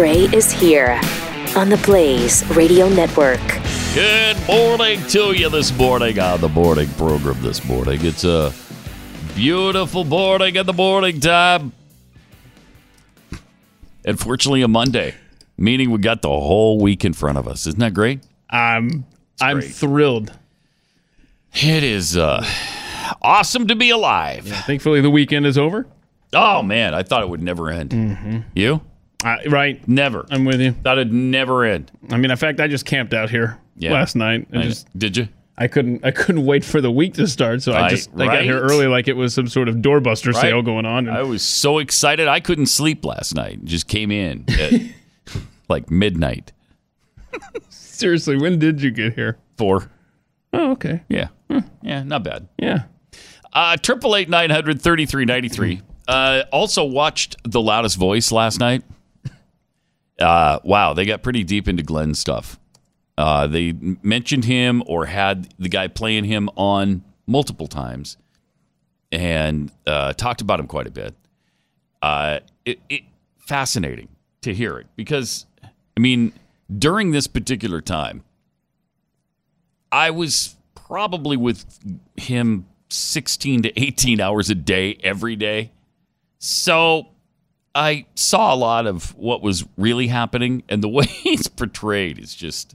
Gray is here on the Blaze Radio Network. Good morning to you this morning on the morning program this morning. It's a beautiful morning at the morning time. Unfortunately, a Monday, meaning we got the whole week in front of us. Isn't that great? I'm I'm great. thrilled. It is uh, awesome to be alive. Thankfully, the weekend is over. Oh, man, I thought it would never end. Mm-hmm. You? Uh, right, Never. I'm with you. Thought it'd never end. I mean, in fact, I just camped out here Yeah. last night. and I- just Did you? I couldn't I couldn't wait for the week to start, so I just I got here early like it was some sort of doorbuster Right. sale going on. And I was so excited I couldn't sleep last night. Just came in at like midnight. seriously, when did you get here? Four. Oh, okay. Yeah. Yeah, not bad. Yeah. Uh triple eight nine hundred thirty three ninety three. Uh also watched The Loudest Voice last night. Uh wow, they got pretty deep into Glenn stuff. Uh they mentioned him or had the guy playing him on multiple times and uh talked about him quite a bit. Uh it, it fascinating to hear it because I mean during this particular time I was probably with him 16 to 18 hours a day every day. So I saw a lot of what was really happening, and the way he's portrayed is just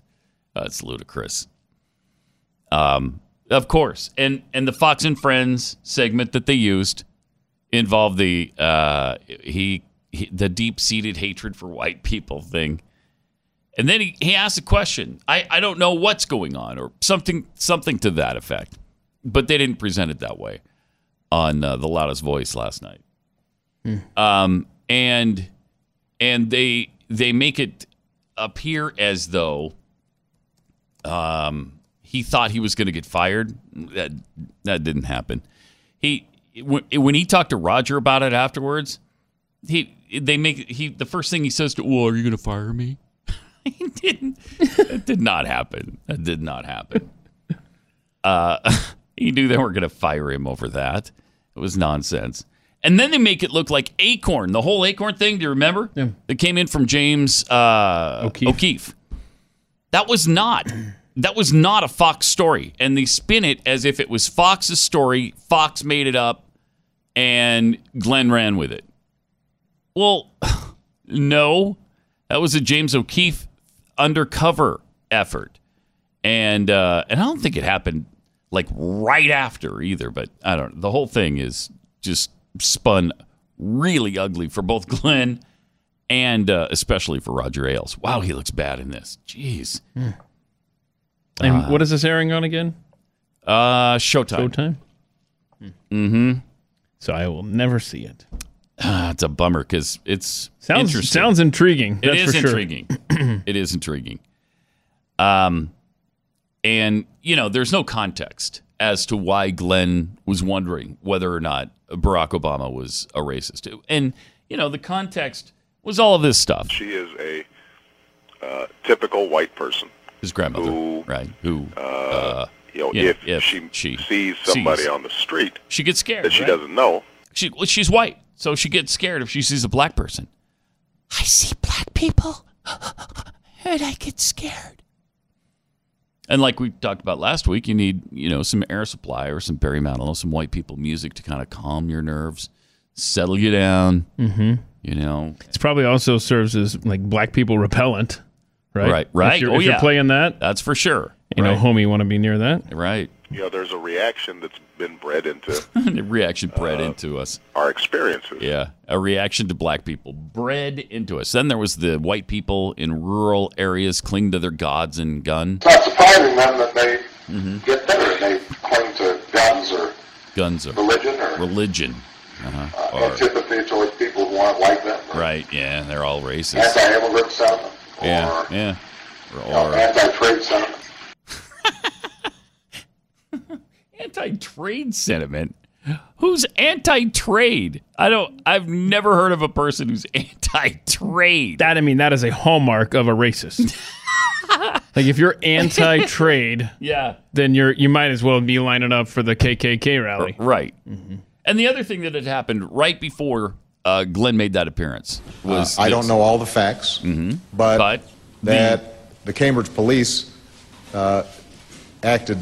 uh, it's ludicrous. Um, of course, and and the Fox and Friends segment that they used involved the uh, he, he the deep seated hatred for white people thing. And then he, he asked a question. I, I don't know what's going on or something something to that effect. But they didn't present it that way on uh, the loudest voice last night. Um, and and they they make it appear as though um, he thought he was going to get fired. That that didn't happen. He when, when he talked to Roger about it afterwards, he they make he the first thing he says to, "Well, are you going to fire me?" he didn't. That did not happen. That did not happen. Uh, he knew they weren't going to fire him over that. It was nonsense. And then they make it look like Acorn, the whole Acorn thing. Do you remember? Yeah. That came in from James uh, O'Keefe. O'Keefe. That was not. That was not a Fox story, and they spin it as if it was Fox's story. Fox made it up, and Glenn ran with it. Well, no, that was a James O'Keefe undercover effort, and uh, and I don't think it happened like right after either. But I don't. The whole thing is just spun really ugly for both Glenn and uh, especially for Roger Ailes. Wow, he looks bad in this. Jeez. And what is this airing on again? Uh, Showtime. Showtime. Mm-hmm. So I will never see it. Ah, it's a bummer because it's Sounds interesting. sounds intriguing. It That's is for sure. intriguing. it is intriguing. Um, and you know, there's no context as to why Glenn was wondering whether or not Barack Obama was a racist. And you know, the context was all of this stuff. She is a uh, typical white person. His grandmother, Who, right? Who uh, You know, Yeah, if, if she, she sees somebody sees. on the street she gets scared. that she right? doesn't know, She well, she's white, so she gets scared if she sees a black person. I see black people, and I get scared. And like we talked about last week, you need you know some air supply or some Barry Manilow, some white people music to kind of calm your nerves, settle you down. Mm-hmm. You know, It probably also serves as like black people repellent, right? Right, right. If you're, Oh, if you're playing that, that's for sure. you know, homie, you want to be near that. right. You know, there's a reaction that's been bred into the reaction bred into us. our experiences. Yeah, a reaction to black people bred into us. Then there was the white people in rural areas cling to their gods and gun It's not surprising then that they Mm-hmm. get better and they cling to guns or guns or religion or religion. Uh-huh. Or, antipathy towards people who aren't like them. Or right? Yeah, they're all racist. Anti-immigrant sentiment. Or Yeah, yeah. Or, you know, or anti-trade sentiment. anti-trade sentiment. Who's anti-trade? I don't. I've never heard of a person who's anti-trade. That I mean, that is a hallmark of a racist. like if you're anti-trade, yeah. then you're you might as well be lining up for the KKK rally. Right. And the other thing that had happened right before uh, Glenn made that appearance. Was Uh, I don't know all the facts, Mhm. but, But that the, Cambridge police uh, acted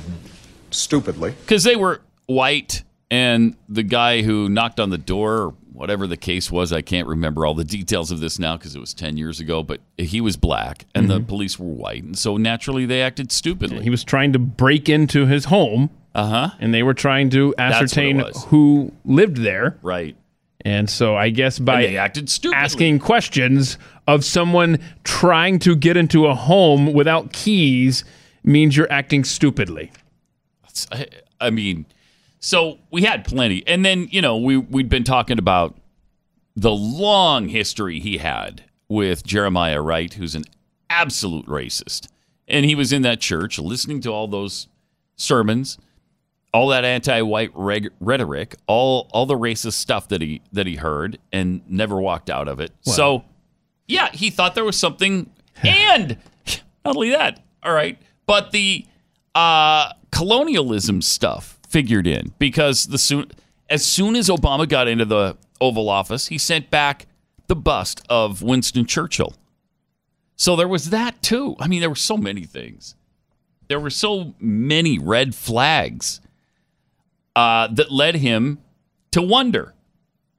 stupidly. because they were white, and the guy who knocked on the door, or whatever the case was, I can't remember all the details of this now because it was ten years ago. But he was black, and the Mhm. police were white, and so naturally they acted stupidly. He was trying to break into his home. Uh huh. And they were trying to That's what it ascertain who lived there. Right. And so I guess by And acted stupidly. asking questions of someone trying to get into a home without keys means you're acting stupidly. I, I mean, so we had plenty, and then you know we we'd been talking about the long history he had with Jeremiah Wright, who's an absolute racist, and he was in that church listening to all those sermons, all that anti-white reg- rhetoric, all all the racist stuff that he that he heard, and never walked out of it. so, yeah, he thought there was something, and not only that, all right, but the uh, colonialism stuff figured in because the soon as soon as Obama got into the Oval Office, he sent back the bust of Winston Churchill. So there was that too. I mean, there were so many things. There were so many red flags uh, that led him to wonder,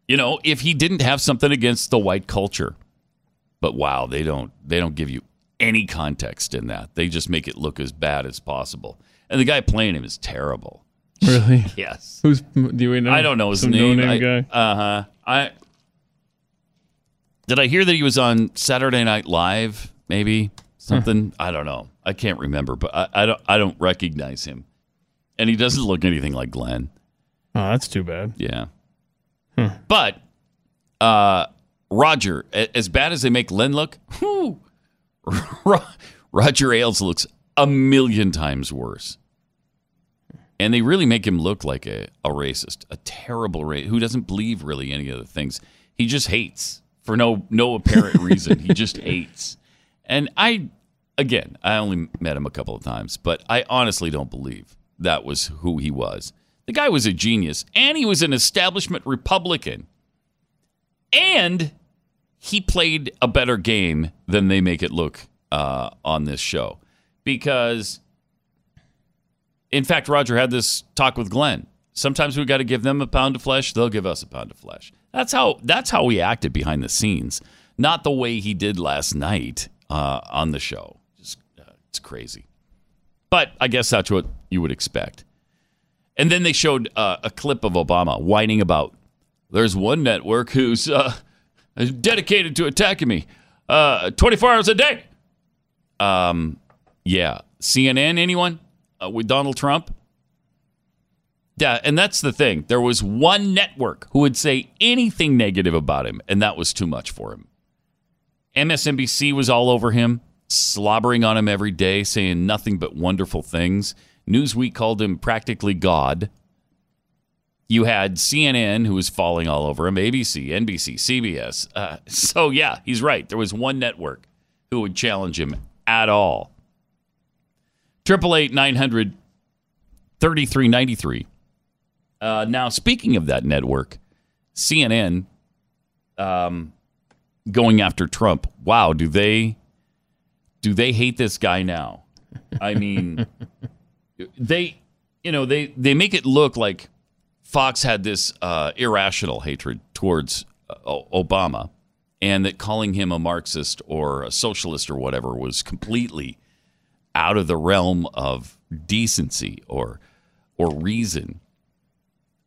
you know, if he didn't have something against the white culture. But wow, they don't they don't give you any context in that. They just make it look as bad as possible. And the guy playing him is terrible. Really? Yes. Who's do we know? I don't know his Some name. no-name I, guy. Uh huh. I did I hear that he was on Saturday Night Live? Maybe something. I don't know. I can't remember, but I, I don't. I don't recognize him, and he doesn't look anything like Glenn. Oh, that's too bad. Yeah. But uh, Roger, as bad as they make Glenn look, whew, Roger Ailes looks a million times worse. And they really make him look like a, a racist, a terrible racist who doesn't believe really any of the things. He just hates for no no apparent reason. he just hates. And I, again, I only met him a couple of times, but I honestly don't believe that was who he was. The guy was a genius, and he was an establishment Republican. And he played a better game than they make it look uh, on this show. Because, in fact, Roger had this talk with Glenn. Sometimes we got to give them a pound of flesh; they'll give us a pound of flesh. That's how that's how we acted behind the scenes, not the way he did last night uh, on the show. Just uh, it's crazy, but I guess that's what you would expect. And then they showed uh, a clip of Obama whining about there's one network who's uh, dedicated to attacking me uh, 24 hours a day. Um, yeah, CNN. Anyone uh, with Donald Trump? Yeah, and that's the thing. There was one network who would say anything negative about him, and that was too much for him. MSNBC was all over him, slobbering on him every day, saying nothing but wonderful things. Newsweek called him practically God. You had CNN who was falling all over him, ABC, NBC, CBS. Uh, so, yeah, he's right. There was one network who would challenge him at all. Triple eight nine hundred thirty three ninety three. Uh, now, speaking of that network, CNN um, going after Trump. Wow, do they do they hate this guy now? I mean, they you know they they make it look like Fox had this uh, irrational hatred towards uh, Obama, and that calling him a Marxist or a socialist or whatever was completely out of the realm of decency or or reason.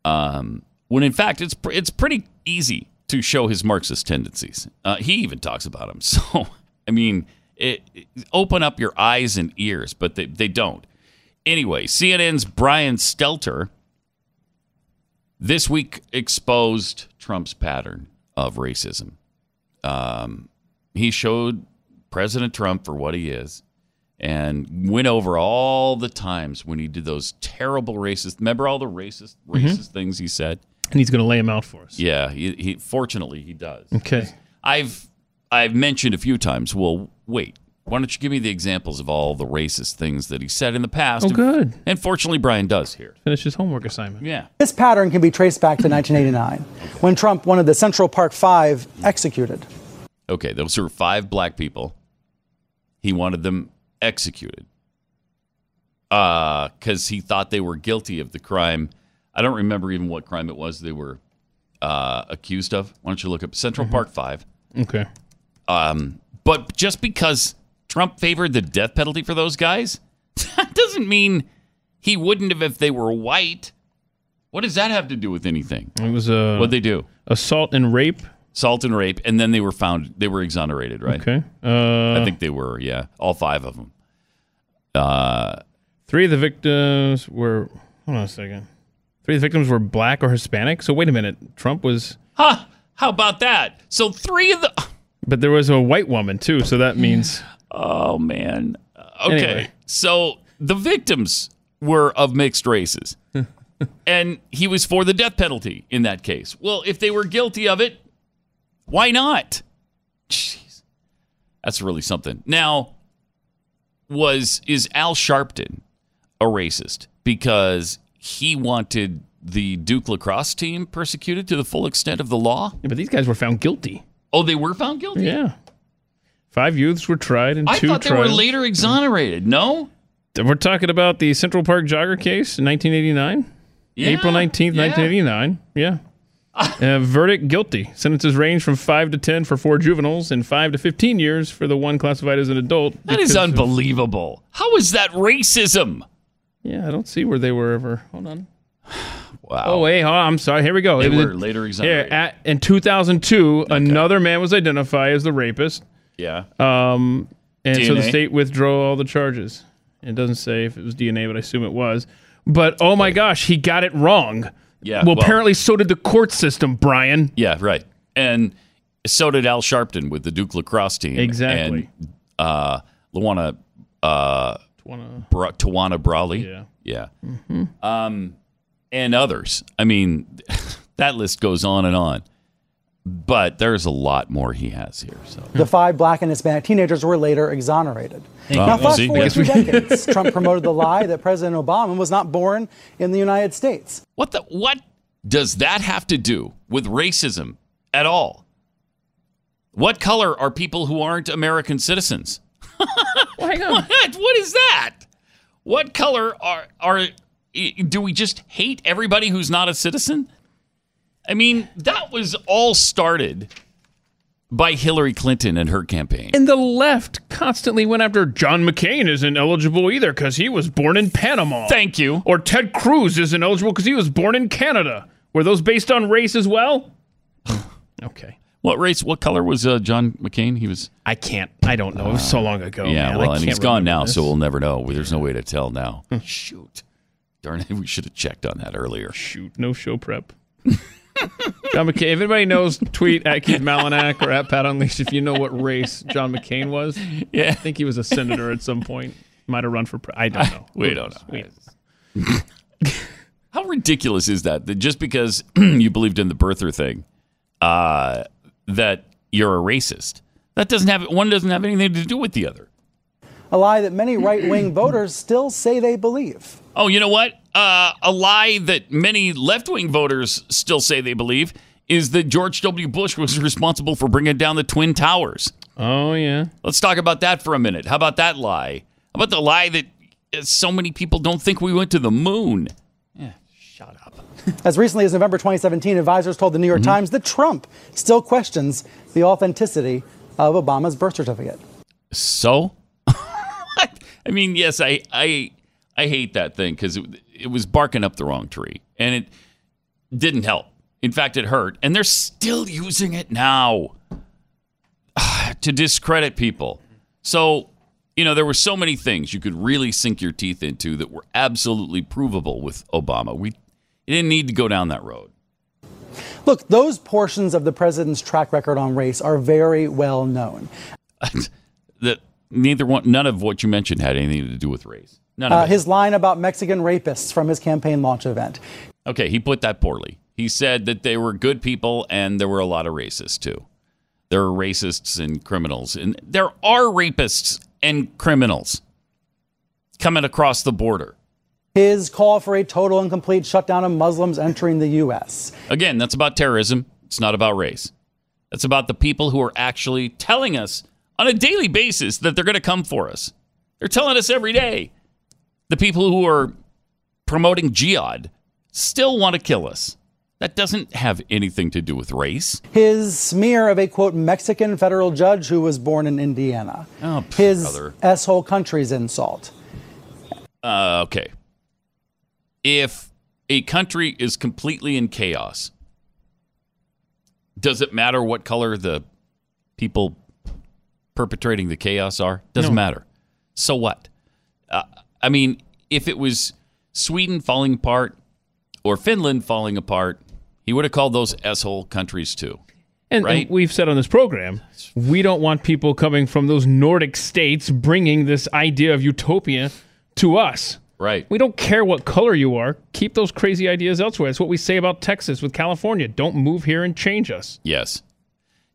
Um, when in fact it's pr- it's pretty easy to show his Marxist tendencies. Uh, he even talks about them. So I mean, it, it- open up your eyes and ears, but they they don't. Anyway, CNN's Brian Stelter this week exposed Trump's pattern of racism. Um, he showed President Trump for what he is and went over all the times when he did those terrible racist. Remember all the racist mm-hmm. racist things he said? And he's going to lay them out for us. Yeah, he, he fortunately he does. Okay. I've I've mentioned a few times. Well, wait, Why don't you give me the examples of all the racist things that he said in the past? Oh, good. And fortunately, Brian does here. Finish his homework assignment. Yeah. This pattern can be traced back to 1989, when Trump wanted the Central Park Five executed. Okay, those were five black people. He wanted them executed because he thought they were guilty of the crime. I don't remember even what crime it was they were uh, accused of. Why don't you look up Central Park Five? Okay. Um, but just because Trump favored the death penalty for those guys, that doesn't mean he wouldn't have if they were white. What does that have to do with anything? It was a What'd they do? assault and rape. Assault and rape, and then they were found. They were exonerated, right? Okay. Uh, I think they were. Yeah, all five of them. Uh, three of the victims were. Hold on a second. Three of the victims were black or Hispanic. So wait a minute. Trump was, huh? How about that? So three of the. but there was a white woman too. So that means Oh man. Okay. Anyway. So the victims were of mixed races. and he was for the death penalty in that case. Well, if they were guilty of it, why not? Jeez. That's really something. Now, was is Al Sharpton a racist because he wanted the Duke lacrosse team persecuted to the full extent of the law? Yeah, but these guys were found guilty. Oh, they were found guilty? Yeah. Five youths were tried and I two thought they trials. were later exonerated. No? We're talking about the Central Park jogger case in 1989. Yeah, April 19th, yeah. 1989. Yeah. Uh, verdict guilty. Sentences range from 5 to 10 for four juveniles and 5 to 15 years for the one classified as an adult. That is because of- unbelievable. How is that racism? yeah, I don't see where they were ever. Hold on. Wow. Oh, wait. Oh, I'm sorry. Here we go. They It was- were later Here, exonerated. at, in 2002, another man was identified as the rapist. yeah. Um, and so the state withdrew all the charges. It doesn't say if it was DNA, but I assume it was. But oh my gosh, he got it wrong. Yeah, Well, well- apparently so did the court system, Brian. yeah, right. And so did Al Sharpton with the Duke lacrosse team. Exactly. And uh, Luana, uh, Wanna- Bra- Tawana Brawley. Yeah. Yeah. Mm-hmm. Um, and others. I mean, that list goes on and on. But there's a lot more he has here. So The five black and Hispanic teenagers were later exonerated. you. Now, fast See, forward two decades, Trump promoted the lie that President Obama was not born in the United States. What the what does that have to do with racism at all? What color are people who aren't American citizens? Well, hang on. What? What is that? What color are are do we just hate everybody who's not a citizen? I mean, that was all started by Hillary Clinton and her campaign. And the left constantly went after John McCain isn't eligible either because he was born in Panama. Thank you. Or Ted Cruz isn't eligible because he was born in Canada. Were those based on race as well? okay. What race? What color was uh, John McCain? He was. I can't. I don't know. It was so long ago. yeah, man. Well, and he's gone now, this. so we'll never know. There's no way to tell now. Shoot. Darn it, we should have checked on that earlier. Shoot, no show prep. John McCain. If anybody knows, tweet at Keith Malinak or at Pat Unleashed if you know what race John McCain was. Yeah. I think he was a senator at some point. Might have run for. Pre- I don't know. We don't know. We- How ridiculous is that? That just because you believed in the birther thing, uh, that you're a racist. That doesn't have one doesn't have anything to do with the other. A lie that many right wing voters still say they believe. Oh, you know what? Uh, a lie that many left wing voters still say they believe is that George W. Bush was responsible for bringing down the Twin Towers. Oh yeah. Let's talk about that for a minute. How about that lie? How about the lie that uh, so many people don't think we went to the moon? Yeah, shut up. As recently as November 2017, advisors told the New York Times that Trump still questions the authenticity of Obama's birth certificate. So, I mean, yes, I I I hate that thing because it, was barking up the wrong tree, and it didn't help. In fact, it hurt, and they're still using it now to discredit people. So, you know, there were so many things you could really sink your teeth into that were absolutely provable with Obama. We didn't need to go down that road. Look, those portions of the president's track record on race are very well known. that neither one, none of what you mentioned had anything to do with race. None Uh, his line about Mexican rapists from his campaign launch event. Okay, he put that poorly. He said that they were good people and there were a lot of racists too. There are racists and criminals, and there are rapists and criminals coming across the border. His call for a total and complete shutdown of Muslims entering the U.S. Again, that's about terrorism. It's not about race. That's about the people who are actually telling us on a daily basis that they're going to come for us. They're telling us every day. The people who are promoting jihad still want to kill us. That doesn't have anything to do with race. His smear of a quote Mexican federal judge who was born in Indiana. Oh, His brother. s-hole country's insult. Uh, okay. If a country is completely in chaos, does it matter what color the people perpetrating the chaos are? Doesn't No. matter. So what? I mean, if it was Sweden falling apart or Finland falling apart, he would have called those s-hole countries too. And, and we've said on this program, we don't want people coming from those Nordic states bringing this idea of utopia to us. Right. We don't care what color you are. Keep those crazy ideas elsewhere. That's what we say about Texas with California. Don't move here and change us. Yes.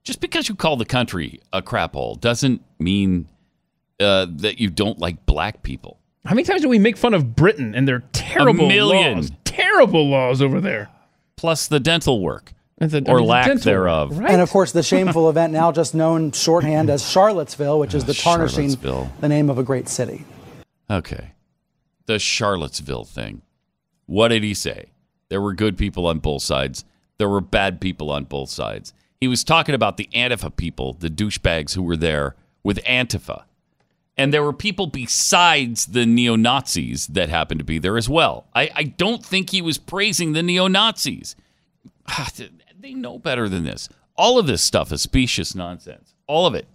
Just because you call the country a crap hole doesn't mean uh, that you don't like black people. How many times do we make fun of Britain and their terrible million. laws? Terrible laws over there. Plus the dental work And the- or I mean, lack dental, thereof. Right? And of course, the shameful event now just known shorthand as Charlottesville, which is the tarnishing the name of a great city. Okay. The Charlottesville thing. What did he say? There were good people on both sides. There were bad people on both sides. He was talking about the Antifa people, the douchebags who were there with Antifa. And there were people besides the neo Nazis that happened to be there as well. I, I don't think he was praising the neo Nazis. They know better than this. All of this stuff is specious nonsense. All of it.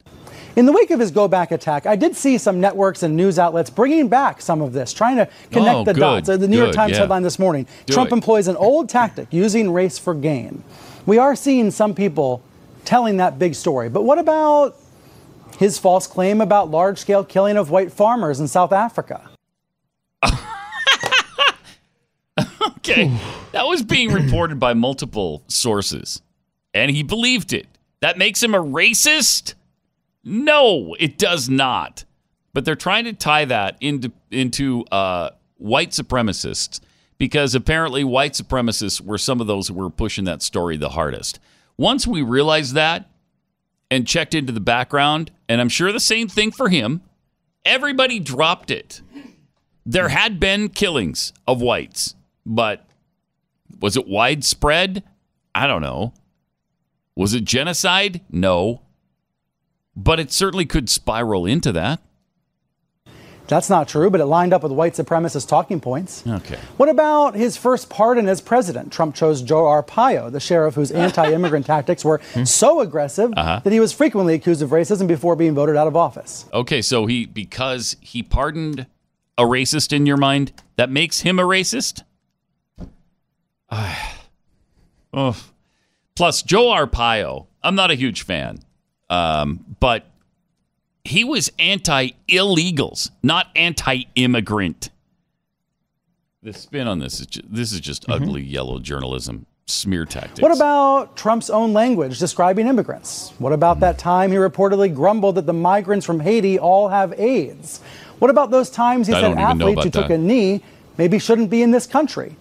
In the wake of his go back attack, I did see some networks and news outlets bringing back some of this, trying to connect Oh, the good, dots. Uh, The New York Times yeah. headline this morning Do Trump it. employs an old tactic, using race for gain. We are seeing some people telling that big story. But what about his false claim about large scale killing of white farmers in South Africa? Okay. that was being reported by multiple sources, and he believed it. That makes him a racist? No, it does not. But they're trying to tie that into into uh, white supremacists because apparently white supremacists were some of those who were pushing that story the hardest. Once we realized that and checked into the background, and I'm sure the same thing for him, everybody dropped it. There had been killings of whites, but was it widespread? I don't know. Was it genocide? No. But it certainly could spiral into that. That's not true, but it lined up with white supremacist talking points. Okay. What about his first pardon as president? Trump chose Joe Arpaio, the sheriff whose anti immigrant tactics were so aggressive Uh-huh. that he was frequently accused of racism before being voted out of office. Okay, so he because he pardoned a racist in your mind, that makes him a racist? oh. Plus, Joe Arpaio, I'm not a huge fan, um, but he was anti illegals, not anti immigrant. The spin on this is just, this is just mm-hmm. ugly yellow journalism smear tactics. What about Trump's own language describing immigrants? What about that time he reportedly grumbled that the migrants from Haiti all have AIDS? What about those times he I said don't even know athletes who about took a knee maybe shouldn't be in this country?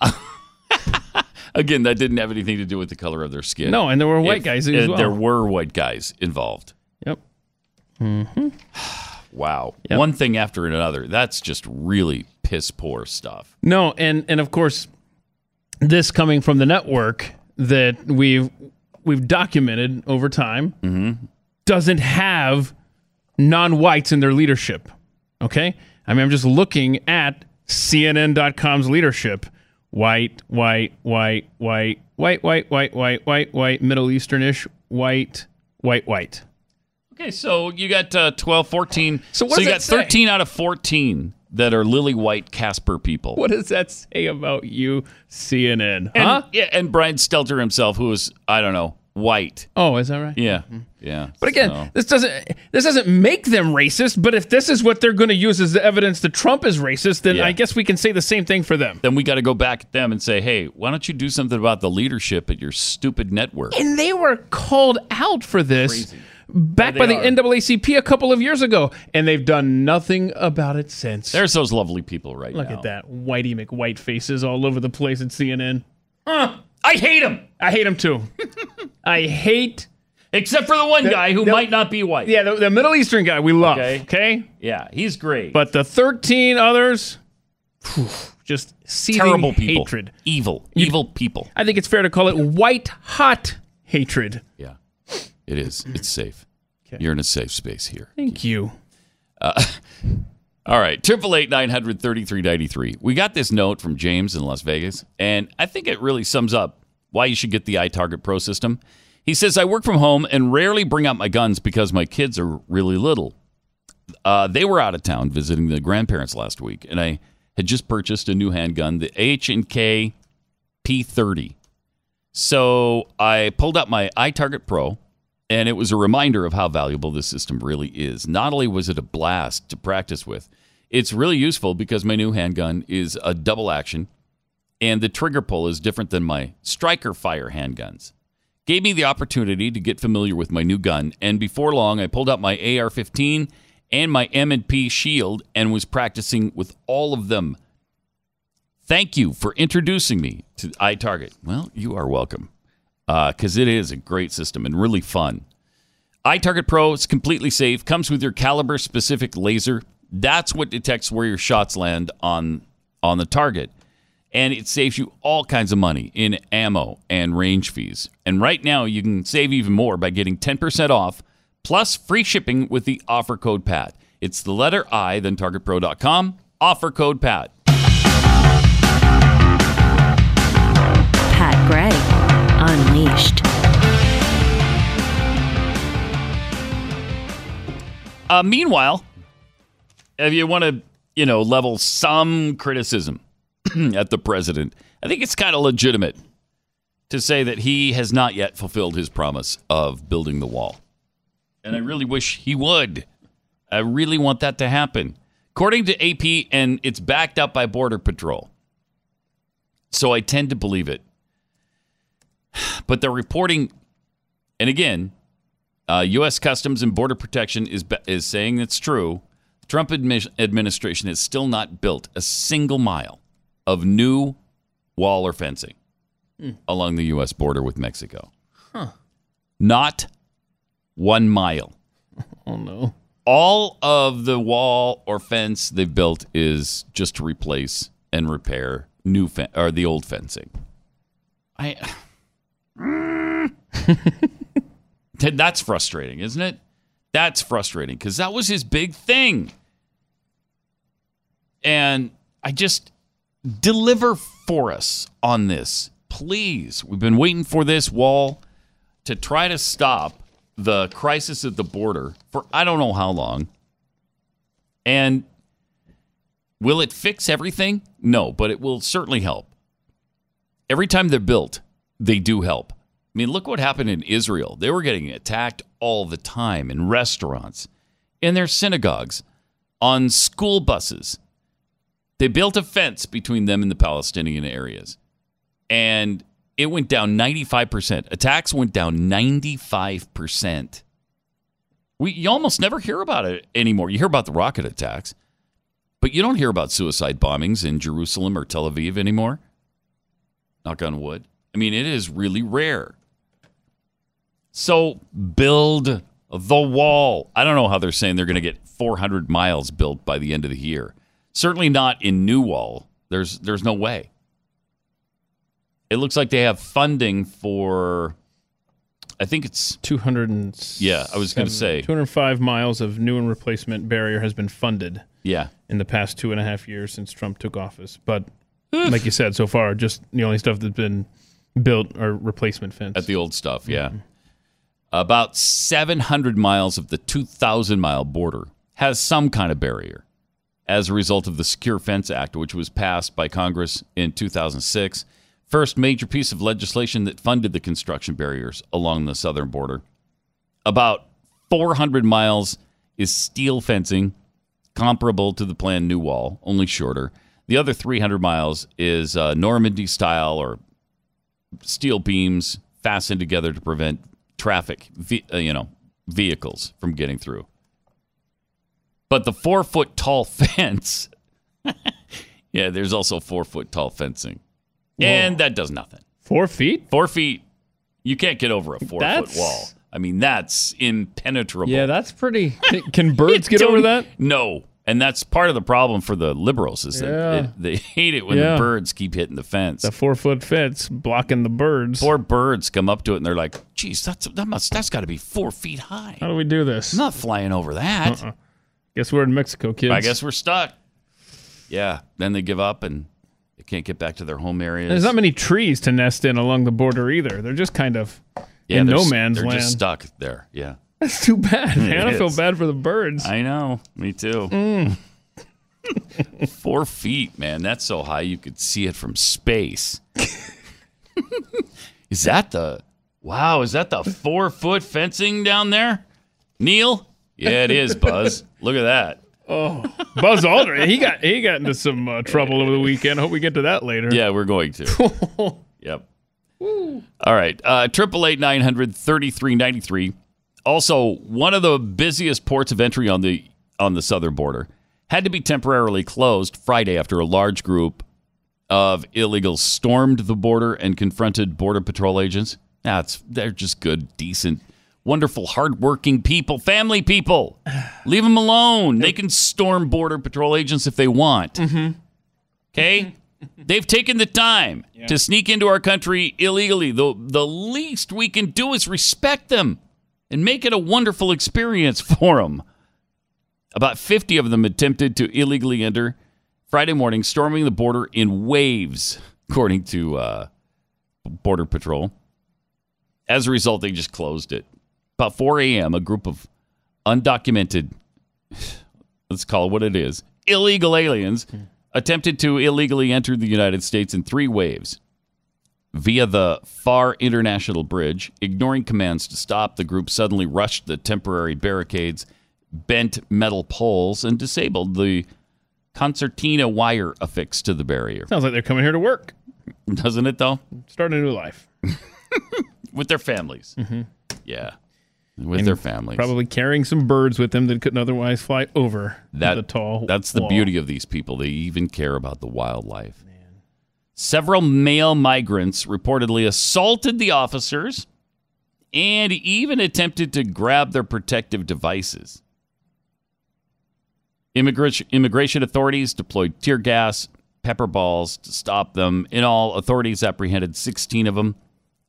Again, that didn't have anything to do with the color of their skin. No, and there were white If- guys as well. There were white guys involved. Yep. Mm-hmm. Wow. Yep. One thing after another. That's just really piss poor stuff. No, and and of course, this coming from the network that we've we've documented over time mm-hmm. doesn't have non-whites in their leadership. Okay, I mean I'm just looking at CNN.com's leadership: white, white, white, white, white, white, white, white, white, white, Middle Easternish, white, white, white. Okay, so you got uh, 12, 14. So what you got say? 13 out of 14 that are lily white Casper people. What does that say about you, CNN? And, Huh? yeah, and Brian Stelter himself, who is, I don't know, white. Oh, is that right? Yeah. Yeah. But again, so- this doesn't this doesn't make them racist. But if this is what they're going to use as the evidence that Trump is racist, then Yeah. I guess we can say the same thing for them. then we got to go back at them and say, hey, why don't you do something about the leadership at your stupid network? And they were called out for this back by the are. NAACP a couple of years ago, and they've done nothing about it since. There's those lovely people right Look now. at that. Whitey McWhite faces all over the place at CNN. I hate him, I hate him too. I hate, except for the one guy who the- might not be white. yeah, the, the Middle Eastern guy we love. Okay. Okay. Yeah, he's great. But the 13 others, phew, just terrible people, hatred. evil, evil people. I think it's fair to call it white hot hatred. Yeah, it is. It's safe. You're in a safe space here. Thank you. All right, triple eight nine hundred thirty three ninety three. We got this note from James in Las Vegas, and I think it really sums up why you should get the iTarget Pro system. He says, "I work from home and rarely bring out my guns because my kids are really little. Uh, they were out of town visiting the grandparents last week, and I had just purchased a new handgun, the H and K P30. So I pulled out my iTarget Pro, and it was a reminder of how valuable this system really is. Not only was it a blast to practice with, it's really useful because my new handgun is a double action, and the trigger pull is different than my striker fire handguns. Gave me the opportunity to get familiar with my new gun, and before long, I pulled out my AR-15 and my M&P Shield and was practicing with all of them. Thank you for introducing me to iTarget. Well, you are welcome Uh, because it is a great system and really fun. iTarget Pro is completely safe, comes with your caliber specific laser. That's what detects where your shots land on on the target. And it saves you all kinds of money in ammo and range fees. And right now you can save even more by getting 10% off plus free shipping with the offer code PAT. It's the letter I, then targetpro.com, offer code PAT. Pat Gray Unleashed. Uh, meanwhile, if you want to, you know, level some criticism at the president, I think it's kind of legitimate to say that he has not yet fulfilled his promise of building the wall. And I really wish he would. I really want that to happen. According to AP, and it's backed up by Border Patrol. So I tend to believe it. But they're reporting, and again, uh, U.S. Customs and Border Protection is is saying it's true. The Trump admi- administration has still not built a single mile of new wall or fencing along the U.S. border with Mexico. Not one mile. Oh, no. All of the wall or fence they've built is just to replace and repair new fen- or the old fencing. I. Mm. Ted, That's frustrating, isn't it? That's frustrating because that was his big thing. And I just deliver for us on this, please. We've been waiting for this wall to try to stop the crisis at the border for I don't know how long. And will it fix everything? No, but it will certainly help. Every time they're built, they do help. I mean, look what happened in Israel. They were getting attacked all the time in restaurants, in their synagogues, on school buses. They built a fence between them and the Palestinian areas. And it went down 95%. Attacks went down 95%. We, you almost never hear about it anymore. You hear about the rocket attacks, but you don't hear about suicide bombings in Jerusalem or Tel Aviv anymore. Knock on wood. I mean, it is really rare. So build the wall. I don't know how they're saying they're going to get 400 miles built by the end of the year. Certainly not in new wall. There's there's no way. It looks like they have funding for I think it's 200 and Yeah, I was gonna say. 205 miles of new and replacement barrier has been funded yeah. in the past two and a half years since Trump took office. But like you said, so far, just the only stuff that's been built or replacement fence. At the old stuff, yeah. About 700 miles of the 2,000 mile border has some kind of barrier as a result of the Secure Fence Act, which was passed by Congress in 2006. First major piece of legislation that funded the construction barriers along the southern border. About 400 miles is steel fencing, comparable to the planned new wall, only shorter. The other 300 miles is uh, Normandy style or steel beams fastened together to prevent traffic, uh, you know, vehicles from getting through. But the four foot tall fence, yeah, there's also four foot tall fencing. And that does nothing. Four feet? Four feet, you can't get over a four foot wall. I mean, that's impenetrable. Yeah, that's pretty. Can birds get over that? No. And that's part of the problem for the liberals is that Yeah. it, they hate it when Yeah. the birds keep hitting the fence. The four foot fence blocking the birds. Poor birds come up to it and they're like, "Geez, that's that must that's got to be four feet high. How do we do this? I'm not flying over that. Uh-uh. Guess we're in Mexico, kids. I guess we're stuck." Yeah. Then they give up and they can't get back to their home areas. There's not many trees to nest in along the border either. They're just kind of yeah, in they're no s- man's they're land. just stuck there. Yeah. That's too bad, man. I It feel bad for the birds. I know. Me too. Mm. Four feet, man. That's so high you could see it from space. is that the wow? Is that the four foot fencing down there, Neil? Yeah, it is, Buzz. Look at that. Oh, Buzz Aldrin, he got he got into some uh, trouble over the weekend. Hope we get to that later. Yeah, we're going to. yep. All right. Uh, Triple eight nine hundred thirty three ninety three. Also, one of the busiest ports of entry on the on the southern border had to be temporarily closed Friday after a large group of illegals stormed the border and confronted border patrol agents. That's they're just good, decent, wonderful, hardworking people, family people. Leave them alone. They can storm border patrol agents if they want. Mm-hmm. Okay? They've taken the time to sneak into our country illegally. The, the least we can do is respect them and make it a wonderful experience for them. About 50 of them attempted to illegally enter Friday morning, storming the border in waves, according to uh, Border Patrol. As a result, they just closed it. About 4 a.m., a group of undocumented, let's call it what it is, illegal aliens attempted to illegally enter the United States in three waves. Via the Pharr International Bridge, ignoring commands to stop, the group suddenly rushed the temporary barricades, bent metal poles, and disabled the concertina wire affixed to the barrier. Sounds like they're coming here to work, Doesn't it, though? start a new life. With their families. Mm-hmm. Yeah. With their families. Probably carrying some birds with them that couldn't otherwise fly over that the tall. That's the wall. beauty of these people. They even care about the wildlife. Several male migrants reportedly assaulted the officers and even attempted to grab their protective devices. Immigration, immigration authorities deployed tear gas, pepper balls to stop them. In all, authorities apprehended 16 of them,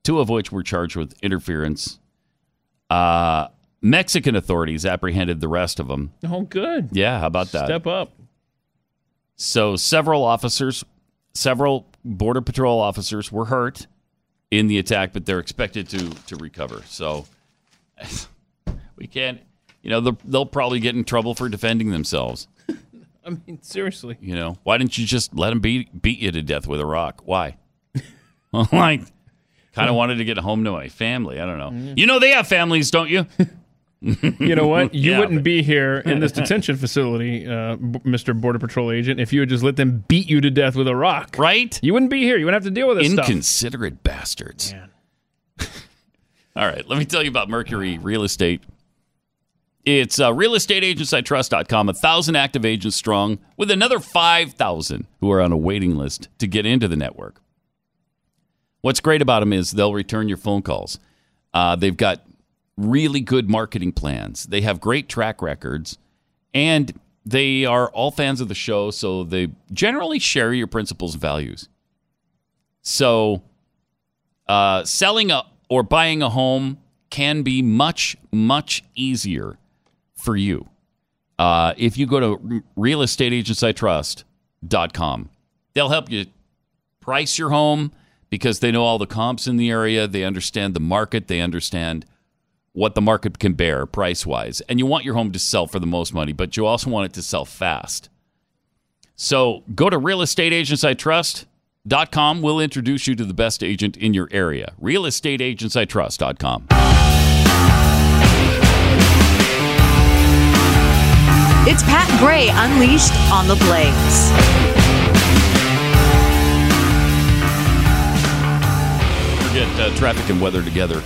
two of which were charged with interference. Uh, Mexican authorities apprehended the rest of them. Oh, good. Yeah, how about that? Step up. So several officers, several border patrol officers were hurt in the attack, but they're expected to to recover. So we can't, you know, they'll, they'll probably get in trouble for defending themselves. I mean, seriously. You know, why didn't you just let them beat beat you to death with a rock? Why? like, kind of wanted to get home to my family. I don't know. Mm. You know, they have families, don't you? You know what? You Yeah, wouldn't but- be here in this detention facility, uh, B- Mr. Border Patrol agent, if you had just let them beat you to death with a rock. Right? You wouldn't be here. You wouldn't have to deal with this stuff. Inconsiderate bastards. All right, let me tell you about Mercury Real Estate. It's uh, realestateagentsitrust.com, a thousand active agents strong, with another 5,000 who are on a waiting list to get into the network. What's great about them is they'll return your phone calls. Uh, they've got really good marketing plans. They have great track records, and they are all fans of the show, so they generally share your principles and values. So, uh, selling a, or buying a home can be much, much easier for you. Uh, if you go to realestateagentsitrust.com, they'll help you price your home because they know all the comps in the area. They understand the market. They understand what the market can bear price wise. And you want your home to sell for the most money, but you also want it to sell fast. So go to realestateagentsitrust.com. We'll introduce you to the best agent in your area. Realestateagentsitrust.com. It's Pat Gray Unleashed on the Blaze. We get uh, traffic and weather together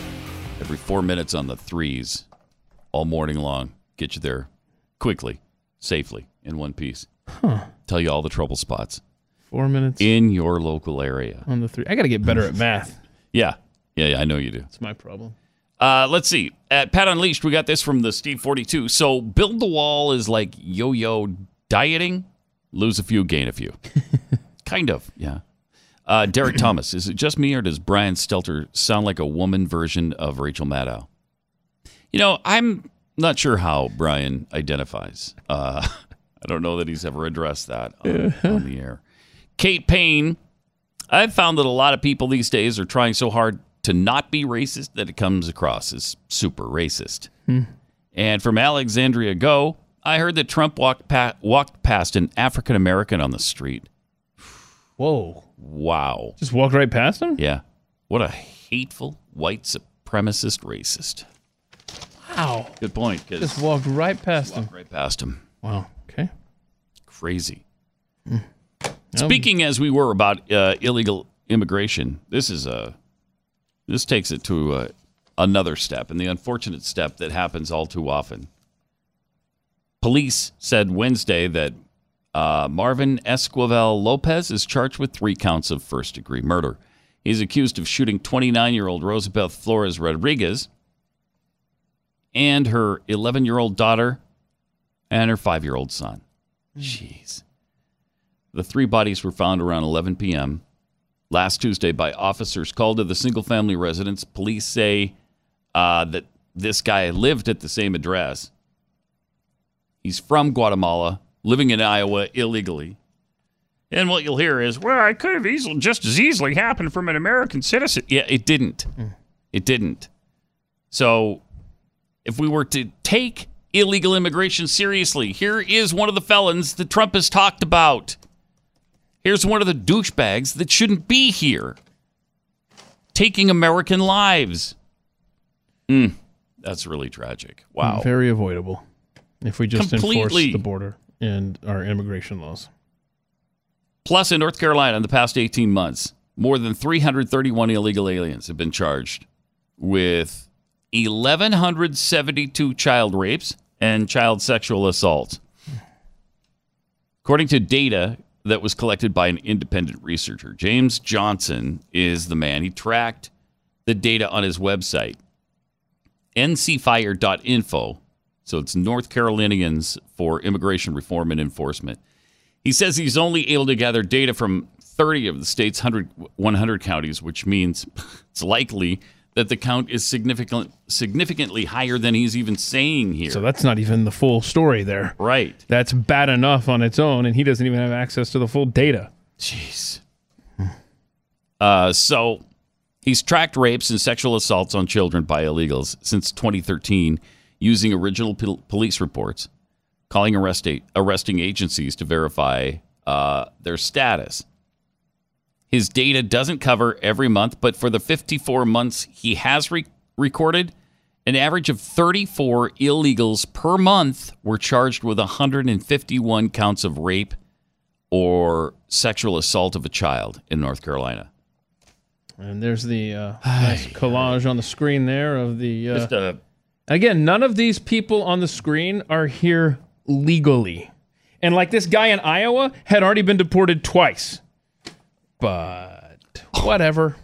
every four minutes on the threes. all morning long. Get you there quickly, safely, in one piece. Huh. Tell you all the trouble spots Four minutes in your local area. on the three. I got to get better at math. Yeah, yeah, yeah I know you do. It's my problem. Uh, let's see. At Pat Unleashed, we got this from the Steve 42. So build the wall is like yo yo dieting, lose a few, gain a few. kind of, yeah. Uh, Derek Thomas, is it just me or does Brian Stelter sound like a woman version of Rachel Maddow? You know, I'm not sure how Brian identifies. Uh, I don't know that he's ever addressed that on, on the air. Kate Payne, I've found that a lot of people these days are trying so hard to not be racist that it comes across as super racist. Hmm. And from Alexandria Go, I heard that Trump walked, pa- walked past an African American on the street. Whoa. Wow. Just walked right past him? Yeah. What a hateful white supremacist racist. Wow. Good point. 'cause- Just walked right past him. right past him. Wow. Okay. Crazy. Um, Speaking as we were about uh, illegal immigration, this is a this takes it to uh, another step, and the unfortunate step that happens all too often. Police said Wednesday that uh, Marvin Esquivel Lopez is charged with three counts of first degree murder. He's accused of shooting 29 year old Rosabeth Flores Rodriguez and her 11 year old daughter and her five year old son. Jeez. The three bodies were found around 11 p.m. last Tuesday by officers called to the single family residence. Police say uh, that this guy lived at the same address. He's from Guatemala, living in Iowa illegally. And what you'll hear is, well, it could have easily, just as easily happened from an American citizen. Yeah, it didn't. It didn't. So if we were to take illegal immigration seriously, here is one of the felons that Trump has talked about. Here's one of the douchebags that shouldn't be here, taking American lives. Mm, that's really tragic. Wow. Very avoidable if we just enforce the border and our immigration laws. Plus, in North Carolina, in the past 18 months, more than 331 illegal aliens have been charged with 1,172 child rapes and child sexual assaults. According to data that was collected by an independent researcher, James Johnson is the man. He tracked the data on his website, ncfire.info. So it's North Carolinians for Immigration Reform and Enforcement. He says he's only able to gather data from 30 of the state's 100, 100 counties, which means it's likely that the count is significant, significantly higher than he's even saying here. So that's not even the full story there. right. That's bad enough on its own, and he doesn't even have access to the full data. Jeez. Uh, so he's tracked rapes and sexual assaults on children by illegals since 2013 using original pol- police reports, calling arrest arresting agencies to verify uh, their status. His data doesn't cover every month, but for the 54 months he has re- recorded, an average of 34 illegals per month were charged with 151 counts of rape or sexual assault of a child in North Carolina. And there's the uh, nice collage on the screen there of the. Uh, Just a again, none of these people on the screen are here legally. And like this guy in Iowa had already been deported twice. But whatever.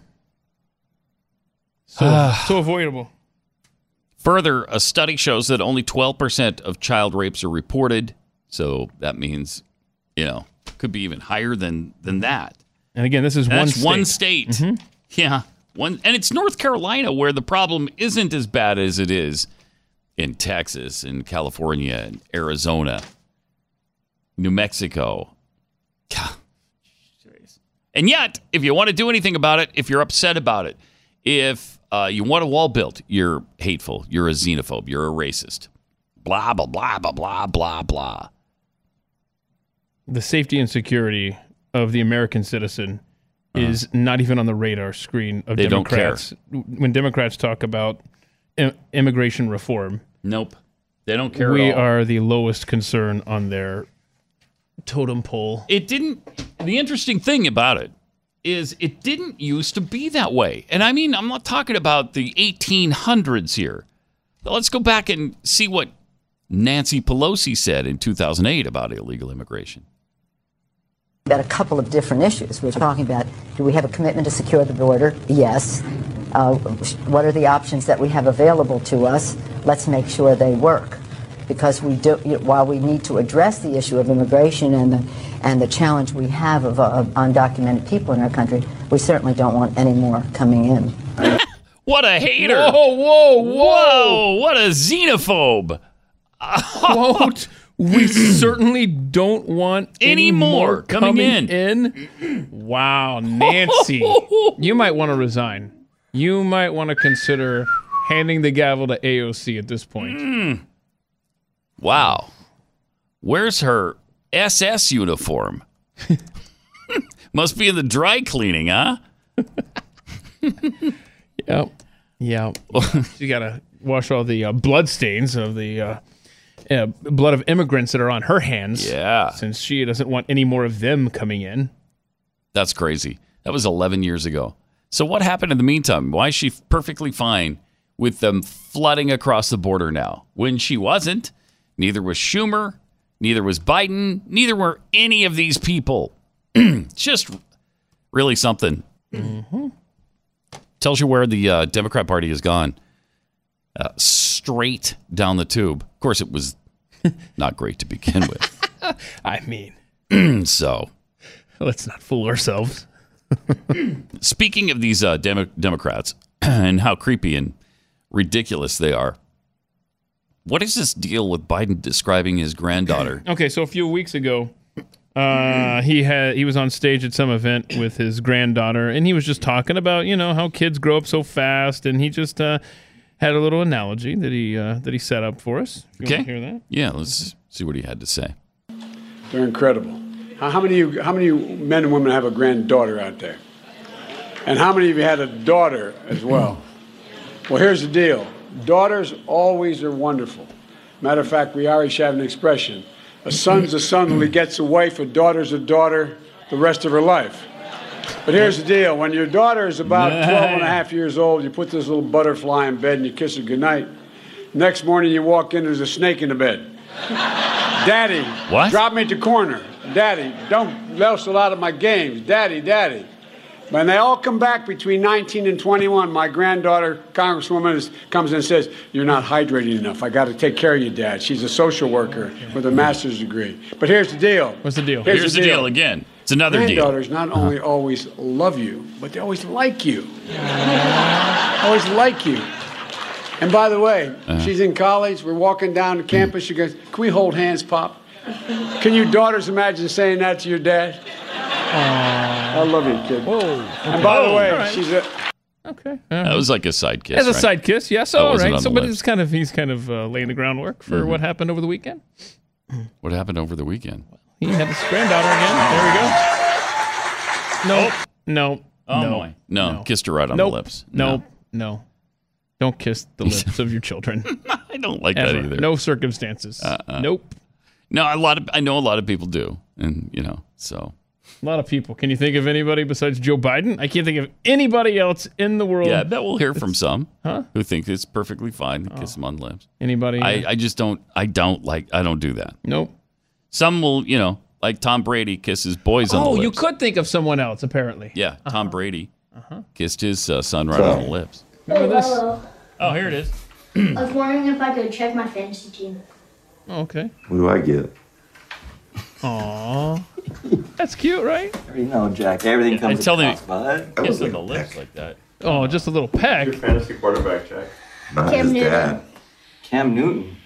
So, ah. so avoidable. Further, a study shows that only 12% of child rapes are reported. So that means, you know, could be even higher than than that. And again, this is And one state. one state. Mm-hmm. Yeah. One and it's North Carolina where the problem isn't as bad as it is in Texas in California in Arizona, New Mexico. And yet, if you want to do anything about it, if you're upset about it, if uh, you want a wall built, you're hateful, you're a xenophobe, you're a racist. Blah blah blah blah blah blah blah. the safety and security of the American citizen is not even on the radar screen of Uh-huh. They don't care. Democrats. When Democrats talk about immigration reform, Nope. They don't care we at all. are the lowest concern on their totem pole. it didn't the interesting thing about it is it didn't used to be that way and i mean i'm not talking about the 1800s here Let's go back and see what Nancy Pelosi said in 2008 about illegal immigration. About a couple of different issues. We're talking about do we have a commitment to secure the border? Yes. Uh, what are the options that we have available to us? Let's make sure they work. Because we do, while we need to address the issue of immigration and the, and the challenge we have of, of undocumented people in our country, we certainly don't want any more coming in. What a hater! Whoa, whoa, whoa! Whoa! What a xenophobe! Quote, we certainly don't want Any any, more more coming coming, in. Wow, Nancy, you might want to resign. You might want to consider handing the gavel to AOC at this point. Wow. Where's her SS uniform? Must be in the dry cleaning, huh? Yep. Yep. you got to wash all the uh, blood stains of the uh, uh, blood of immigrants that are on her hands. Yeah. Since she doesn't want any more of them coming in. That's crazy. That was 11 years ago. So what happened in the meantime? Why is she perfectly fine with them flooding across the border now when she wasn't? Neither was Schumer, neither was Biden, neither were any of these people. Just really something. Tells you where the uh, Democrat Party has gone. Uh, straight down the tube. Of course, it was not great to begin with. I mean, so, let's not fool ourselves. Speaking of these uh, Demo- Democrats and how creepy and ridiculous they are, what is this deal with Biden describing his granddaughter? Okay, so a few weeks ago, uh, he had he was on stage at some event with his granddaughter, and he was just talking about you know how kids grow up so fast, and he just uh, had a little analogy that he uh, that he set up for us. If you Okay. want to hear that? Yeah, let's see what he had to say. They're incredible. How, many of you, how many men and women have a granddaughter out there? And how many of you had a daughter as well? Well, here's the deal. Daughters always are wonderful. Matter of fact, we Irish have an expression: "A son's a son till he gets a wife. A daughter's a daughter the rest of her life." But here's the deal: when your daughter is about 12 and a half years old, you put this little butterfly in bed and you kiss her goodnight. Next morning, you walk in, there's a snake in the bed. Daddy, What? drop me at the corner. Daddy, don't wrestle out of my games. Daddy, daddy. When they all come back between 19 and 21, my granddaughter, Congresswoman, is, comes in and says, You're not hydrating enough. I got to take care of you, Dad. She's a social worker with a master's degree. But here's the deal. What's the deal? Here's, the deal. again. It's another deal. Granddaughters not uh-huh. only always love you, but they always like you. always like you. And by the way, she's in college. We're walking down the campus. She goes, Can we hold hands, Pop? Can you daughters imagine saying that to your dad? I love you, kid. Whoa. And by the way, All right. she's a, Okay. That was like a side kiss. As a right? side kiss, yes. That All wasn't right. So, but list. it's kind of he's kind of uh, laying the groundwork for Mm-hmm. what happened over the weekend. What happened over the weekend? He had his granddaughter again. There we go. Nope. No. Oh, no. boy. No, No. kissed her right on Nope. the lips. No. No. Don't kiss the lips of your children. I don't like Ever. that either. No circumstances. Uh-uh. Nope. No, a lot of I know a lot of people do, and you know, so A lot of people. Can you think of anybody besides Joe Biden? I can't think of anybody else in the world. yeah, I bet we'll hear from some Huh? who think it's perfectly fine to kiss them on the lips. Anybody? I, I just don't. I don't like. I don't do that. nope. Some will, you know, like Tom Brady kisses boys on the lips. Oh, you could think of someone else. Apparently. Yeah, Tom Uh-huh. Brady kissed his uh, son right on the lips. Remember this? Hello. Oh, here it is. I was wondering if I could check my fantasy team. Oh, okay. What do I get? Aw. That's cute, right? You know, Jack, everything comes And tell with them- cost, bud. Kiss on the lips like that. Oh, just a little peck. fantasy quarterback, Jack. Not Cam his Newton. dad. Cam Newton.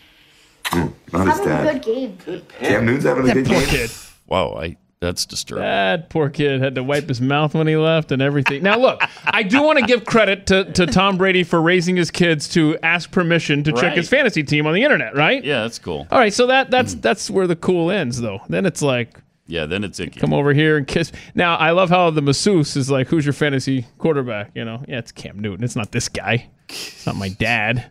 Hmm, not his Having a dad. good game. Cam Newton's having a That good game. kid. Wow, I that's disturbing. That poor kid had to wipe his mouth when he left and everything. Now, look, I do want to give credit to, to Tom Brady for raising his kids to ask permission to check Right. his fantasy team on the internet, right? Yeah, that's cool. All right, so that that's that's where the cool ends, though. Then it's like, Yeah, then it's icky. come over here and kiss. Now, I love how the masseuse is like, "Who's your fantasy quarterback?" You know, yeah, it's Cam Newton. It's not this guy. It's not my dad.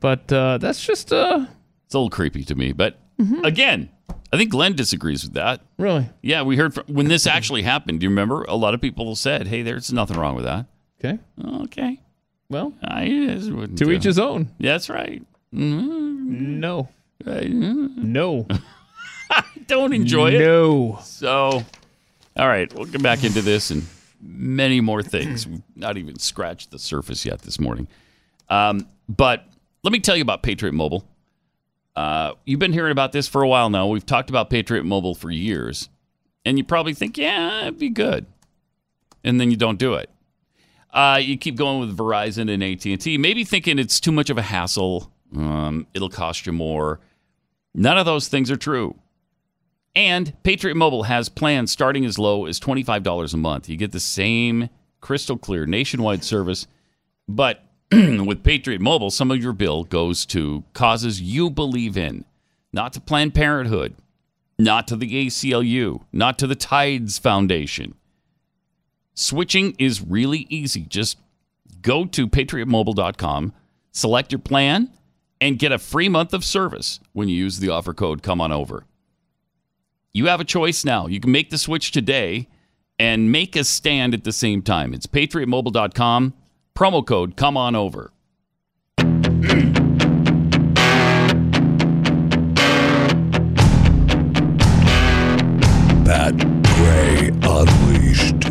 But uh, that's just uh, It's a little creepy to me, but Mm-hmm. again, I think Glenn disagrees with that. really Yeah, we heard from, when this actually happened. Do you remember? A lot of people said, "Hey, there's nothing wrong with that." okay. Okay. Well, I to do each his own. That's right. Mm-hmm. No. Right. No. I don't enjoy it. No. So, all right, we'll get back into this and many more things. We've not even scratched the surface yet this morning. Um, but let me tell you about Patriot Mobile. Uh, you've been hearing about this for a while now. We've talked about Patriot Mobile for years, and you probably think, yeah, it'd be good, and then you don't do it. Uh, you keep going with Verizon and AT and T, maybe thinking it's too much of a hassle. Um, it'll cost you more. None of those things are true. And Patriot Mobile has plans starting as low as $25 a month. You get the same crystal clear nationwide service, but with Patriot Mobile, some of your bill goes to causes you believe in, not to Planned Parenthood, not to the ACLU, not to the Tides Foundation. Switching is really easy. Just go to patriotmobile.com, select your plan, and get a free month of service when you use the offer code Come On Over. You have a choice now. You can make the switch today and make a stand at the same time. It's patriotmobile.com, promo code Come On Over. Pat Gray Unleashed.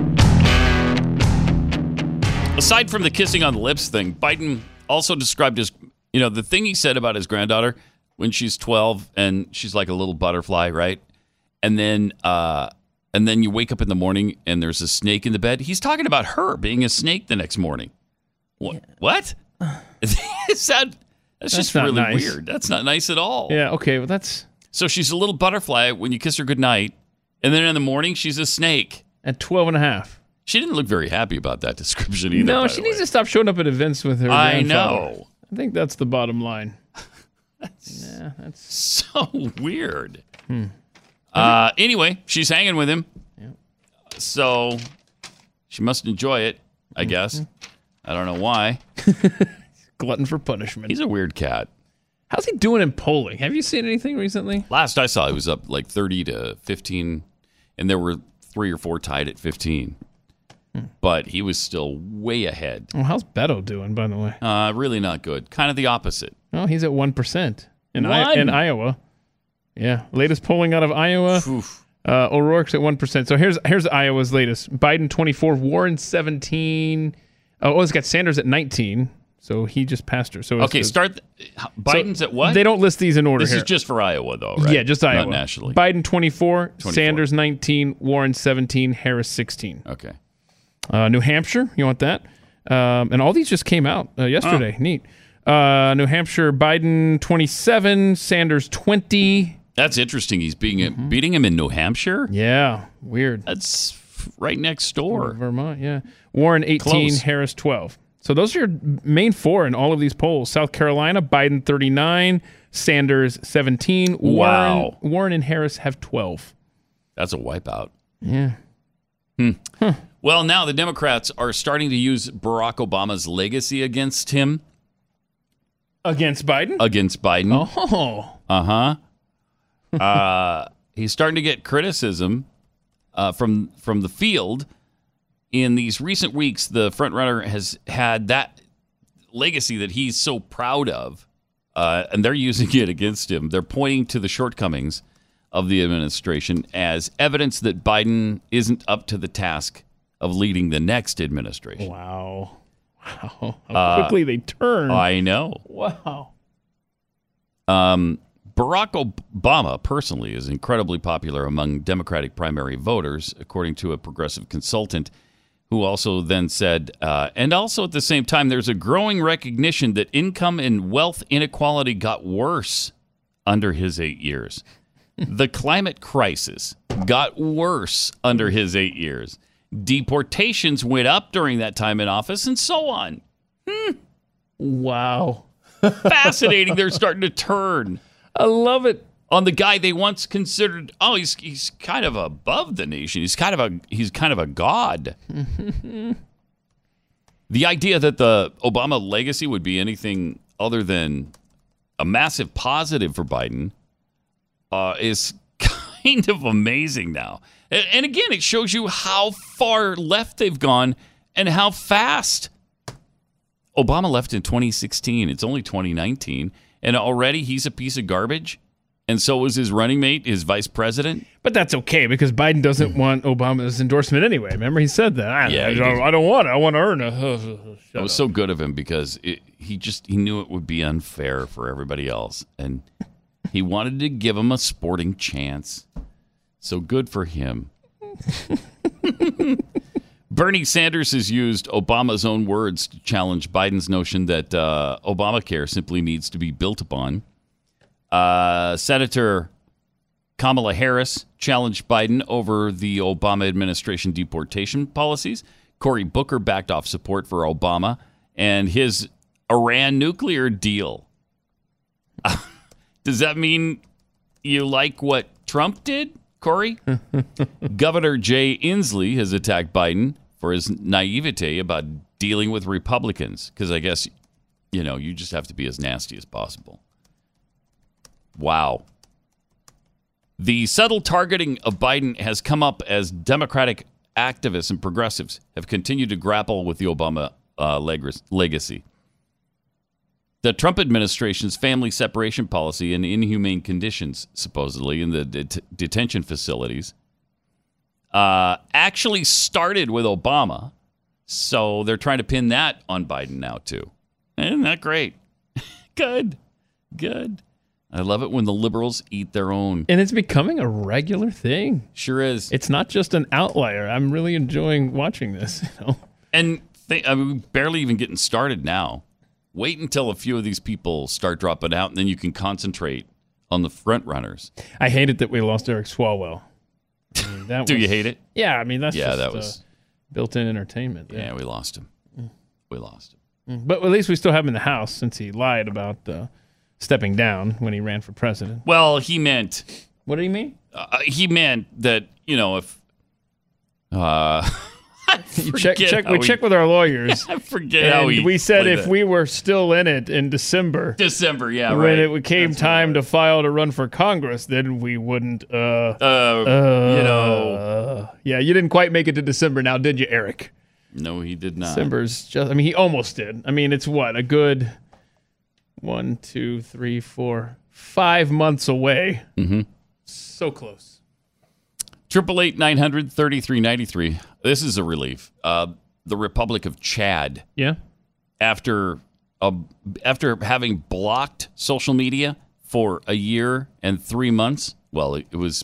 Aside from the kissing on the lips thing, Biden also described his, you know, the thing he said about his granddaughter when she's 12 and she's like a little butterfly, right? And then, uh, and then you wake up in the morning and there's a snake in the bed. He's talking about her being a snake the next morning. What? What? Is that? That's, That's just really nice. weird. That's not nice at all. Yeah, okay, well that's So she's a little butterfly when you kiss her goodnight, and then in the morning she's a snake. at 12 and a half. She didn't look very happy about that description either. no, she needs to stop showing up at events with her I know. I think that's the bottom line. yeah, that's so weird. Hmm. Uh, anyway, she's hanging with him. So she must enjoy it, I guess. I don't know why. glutton for punishment. He's a weird cat. How's he doing in polling? Have you seen anything recently? Last I saw, he was up like 30 to 15, and there were three or four tied at 15. Hmm. But he was still way ahead. Well, how's Beto doing, by the way? Uh, really not good. Kind of the opposite. Oh, he's at 1% in, I- in Iowa. Yeah, latest polling out of Iowa. Uh, O'Rourke's at 1%. So here's here's Iowa's latest. Biden 24, Warren 17. Oh, oh, it's got Sanders at 19. So he just passed her. So it's- Okay, start. Biden's so at what? They don't list these in order This here. is just for Iowa, though, right? Yeah, just Iowa. Not nationally. Biden 24, 24. Sanders 19, Warren 17, Harris 16. Okay. Uh, New Hampshire, you want that? Um, and all these just came out uh, yesterday. Neat. Uh, New Hampshire, Biden 27, Sanders 20. That's interesting. He's being Mm-hmm. beating him in New Hampshire. Yeah, weird. That's right next door. Vermont, yeah. Warren 18, Close. Harris 12. So those are your main four in all of these polls. South Carolina, Biden 39, Sanders 17. Warren, Wow. Warren and Harris have 12. That's a wipeout. Yeah. Hmm. Well, now the Democrats are starting to use Barack Obama's legacy against him, Against Biden? against Biden. Oh. Uh huh. uh, he's starting to get criticism uh, from from the field. In these recent weeks, the frontrunner has had that legacy that he's so proud of, uh, and they're using it against him. They're pointing to the shortcomings of the administration as evidence that Biden isn't up to the task of leading the next administration. Wow. Wow. How Uh, quickly they turn. I know. Wow. Um, Barack Obama personally is incredibly popular among Democratic primary voters, according to a progressive consultant who also then said, uh, and also at the same time, there's a growing recognition that income and wealth inequality got worse under his eight years. the climate crisis got worse under his eight years. Deportations went up during that time in office, and so on. Wow. Fascinating. They're starting to turn. I love it. On the guy they once considered, oh, he's he's kind of above the nation. He's kind of a he's kind of a god. The idea that the Obama legacy would be anything other than a massive positive for Biden uh, is kind of amazing now. And, and again, it shows you how far left they've gone and how fast. Obama left in 2016. It's only 2019, and already he's a piece of garbage. And so was his running mate, his vice president. But that's okay because Biden doesn't mm-hmm. want Obama's endorsement anyway. Remember, he said that. I, Yeah, I, don't. I don't want it. I want to earn it. It was so good of him because it, he just he knew it would be unfair for everybody else, and he wanted to give him a sporting chance. So good for him. Bernie Sanders has used Obama's own words to challenge Biden's notion that uh, Obamacare simply needs to be built upon. Uh, Senator Kamala Harris challenged Biden over the Obama administration deportation policies. Cory Booker backed off support for Obama and his Iran nuclear deal. Does that mean you like what Trump did, Cory? Governor Jay Inslee has attacked Biden for his naivete about dealing with Republicans because I guess, you know, you just have to be as nasty as possible. Wow. The subtle targeting of Biden has come up as Democratic activists and progressives have continued to grapple with the Obama uh, leg- legacy. The Trump administration's family separation policy and inhumane conditions, supposedly, in the det- detention facilities, uh, actually started with Obama. So they're trying to pin that on Biden now, too. Isn't that great? Good. Good. I love it when the liberals eat their own. And it's becoming a regular thing. Sure is. It's not just an outlier. I'm really enjoying watching this. You know? And th- I mean, barely even getting started now. Wait until a few of these people start dropping out, and then you can concentrate on the front runners. I hate it that we lost Eric Swalwell. I mean, that Do you hate it? Yeah, I mean that's Yeah, just, that uh, was- built-in entertainment. Yeah, we lost him. We lost him. Mm. But at least we still have him in the house since he lied about uh, stepping down when he ran for president. Well, he meant. What did he mean? Uh, he meant that you know if. Uh, You check, check, we he- checked with our lawyers. I forget how he we said if that. we were still in it in December, December, yeah, when it came time to file to run for Congress, then we wouldn't. Uh, uh, you know. yeah, you didn't quite make it to December, now did you, Eric? No, he did not. December's just. I mean, he almost did. I mean, it's what a good one, two, three, four, five months away. Mm-hmm. So close. Triple eight nine hundred thirty three ninety three. This is a relief. Uh, the Republic of Chad. Yeah. After uh, after having blocked social media for a year and three months. Well, it, it was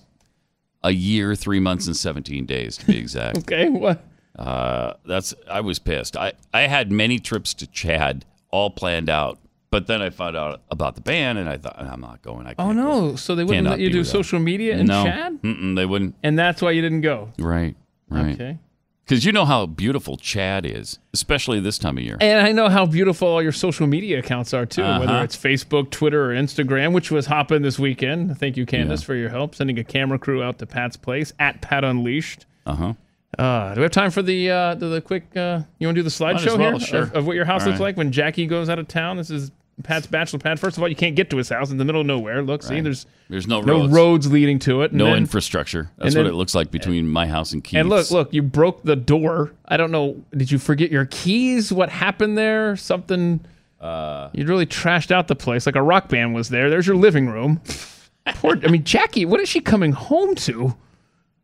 a year, three months, and seventeen days to be exact. Okay. What? Uh, that's I was pissed. I I had many trips to Chad all planned out, but then I found out about the ban, and I thought I'm not going. I Oh no! So they wouldn't Cannot let you do social media in no. Chad, Mm-mm, they wouldn't. and that's why you didn't go. Right. Right. Okay. Because you know how beautiful Chad is, especially this time of year. And I know how beautiful all your social media accounts are too, Uh-huh. whether it's Facebook, Twitter, or Instagram, which was hopping this weekend. Thank you, Candace, for your help sending a camera crew out to Pat's place at Pat Unleashed. Uh huh. Uh, do we have time for the uh, the, the quick? Uh, you want to do the slideshow well, here sure. of, of what your house All looks right. like when Jackie goes out of town? This is Pat's bachelor pad. First of all, you can't get to his house in the middle of nowhere. Look, see, there's There's no no roads. roads leading to it. and No then- infrastructure. That's and what it looks like between my house and Keith's. And look, look, you broke the door. I don't know. Did you forget your keys? What happened there? Something. Uh, you really trashed out the place. Like a rock band was there. There's your living room. Poor. I mean, Jackie. What is she coming home to?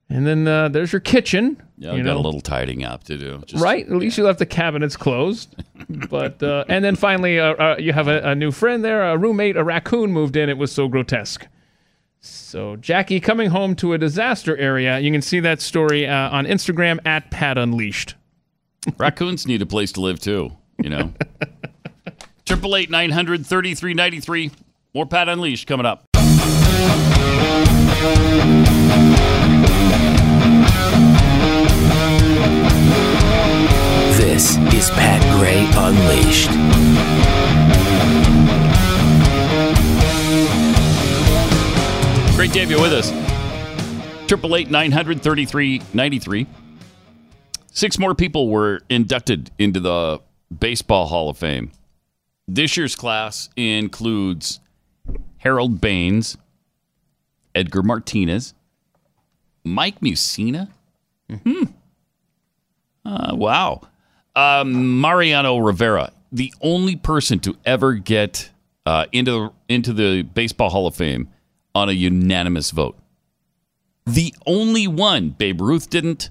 And then uh, there's your kitchen. Yeah, you got know. a little tidying up to do. Just- right? At least you left the cabinets closed. but uh, and then finally, uh, uh, you have a, a new friend there, a roommate, a raccoon moved in. It was so grotesque. So Jackie coming home to a disaster area. You can see that story uh, on Instagram at Pat Unleashed. Raccoons need a place to live too. You know. Triple eight nine hundred thirty three ninety three. More Pat Unleashed coming up. Is Pat Gray Unleashed. Great to have you with us. Triple eight nine hundred thirty three ninety three. Six more people were inducted into the Baseball Hall of Fame. This year's class includes Harold Baines, Edgar Martinez, Mike Mussina. Hmm. Uh, wow. Um, Mariano Rivera. the only person to ever get uh, into into the Baseball Hall of Fame on a unanimous vote. The only one. Babe Ruth didn't.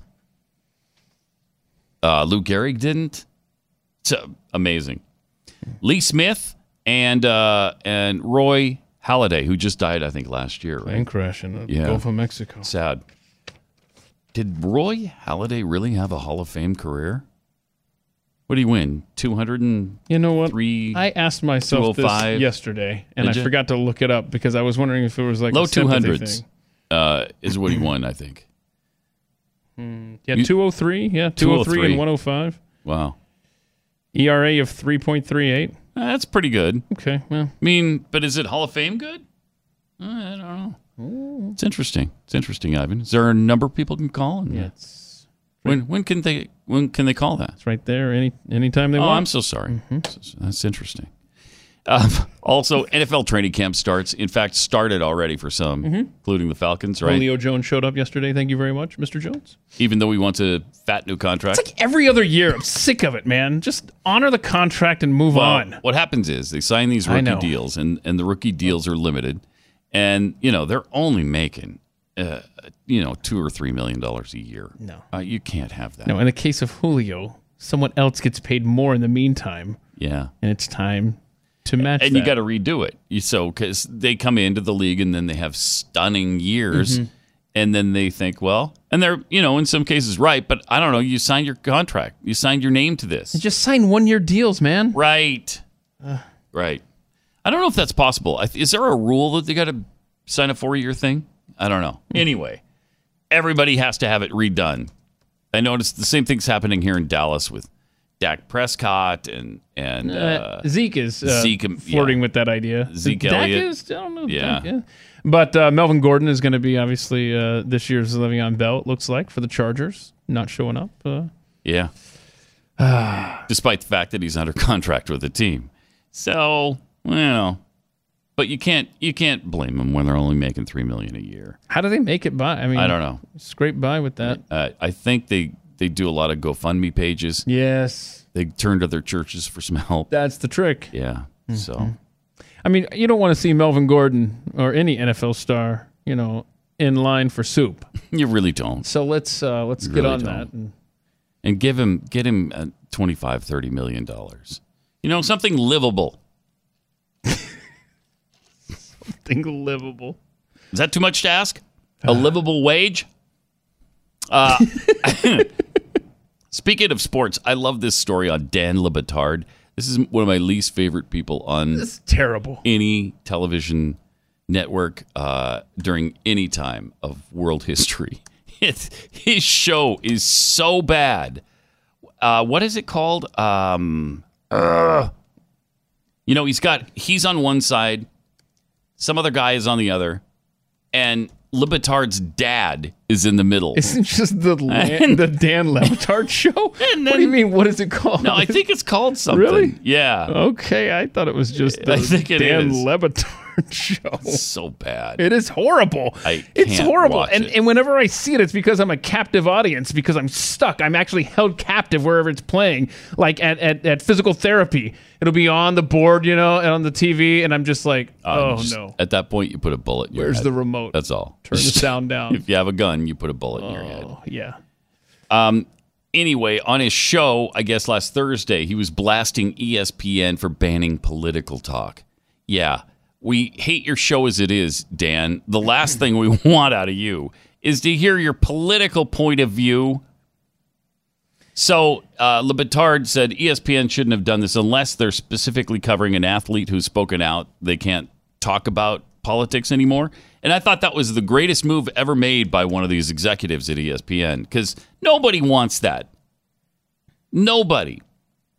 Uh, Lou Gehrig didn't. It's uh, amazing. Lee Smith and uh, and Roy Halladay, who just died, I think, last year. Right? Plane crash in the Yeah. Gulf of Mexico. Sad. Did Roy Halladay really have a Hall of Fame career? What did he win? Two hundred and You know what? three. I asked myself this yesterday, and Did I forgot to look it up because I was wondering if it was like low two hundreds uh, is what he won. I think. Yeah, two hundred three. Yeah, two hundred three and one hundred five. Wow, ERA of three point three eight. that's pretty good. Okay, well, I mean, but is it Hall of Fame good? Uh, I don't know. It's interesting. It's interesting, Ivan. Is there a number people can call? And, yeah, uh, when when can they when can they call that? it's right there. Any anytime they Oh, want. Oh, I'm so sorry. S- That's interesting. Um, also, NFL training camp starts. In fact, started already for some, including the Falcons. Right. Julio Jones showed up yesterday. Thank you very much, Mr. Jones. Even though he wants a fat new contract. It's like every other year. I'm sick of it, man. Just honor the contract and move Well, on. What happens is they sign these rookie deals, and and the rookie deals are limited, and you know they're only making, uh, you know, two or three million dollars a year. No. uh, you can't have that. No, in the case of Julio, someone else gets paid more in the meantime, Yeah, and it's time to match. and you got to redo it. You so because they come into the league and then they have stunning years, Mm-hmm. and then they think, well, and they're you know in some cases right, but I don't know. You signed your contract, you signed your name to this, And just sign one year deals, man. right? Right. I don't know if that's possible. Is there a rule that they got to sign a four year thing? I don't know. Anyway, everybody has to have it redone. I noticed the same thing's happening here in Dallas with Dak Prescott and and Uh, uh, Zeke is uh, Zeke, flirting yeah. with that idea. Zeke Dak Elliott. is- I don't know. Yeah. Dak, But uh, Melvin Gordon is going to be obviously uh, this year's Le'Veon Bell. It looks like for the Chargers, not showing up. Uh, yeah. Despite the fact that he's under contract with the team, so well, but you can't you can't blame them when they're only making three million a year. how do they make it by? I mean, I don't know. Scrape by with that. Uh, I think they they do a lot of GoFundMe pages. Yes, They turn to their churches for some help. that's the trick. Yeah. Mm-hmm. So I mean, you don't want to see Melvin Gordon or any NFL star, you know, in line for soup. you really don't. So let's uh, let's You get really on don't. that. And And give him get him uh, 25 30 million dollars. You know, something livable. Think livable. Is that too much to ask? A livable wage? Uh, speaking of sports, I love this story on Dan Le Batard. This is one of my least favorite people on It's terrible. any television network uh, during any time of world history. It, his show is so bad. Uh, what is it called? Um, uh, you know, he's got he's on one side, some other guy is on the other, and Le Batard's dad is in the middle. Isn't just the the Dan Le Batard show? what do you mean? What is it called? no, I think it's called something. Really? Yeah. Okay, I thought it was just the I think it Dan is. Le Batard show. So bad. It is horrible. I it's horrible. watch And it. and whenever I see it, it's because I'm a captive audience because I'm stuck. I'm actually held captive wherever it's playing. Like at, at, at physical therapy. It'll be on the board, you know, and on the TV, and I'm just like, Um, oh just- no. At that point, you put a bullet Where's the remote? That's all. Turn the sound down. if you have a gun, you put a bullet in your head. Oh, yeah. Um, anyway, on his show, I guess last Thursday, he was blasting ESPN for banning political talk. Yeah, we hate your show as it is, Dan. The last thing we want out of you is to hear your political point of view. So, uh, Le Batard said ESPN shouldn't have done this unless they're specifically covering an athlete who's spoken out. They can't talk about politics anymore. And I thought that was the greatest move ever made by one of these executives at ESPN because nobody wants that. Nobody.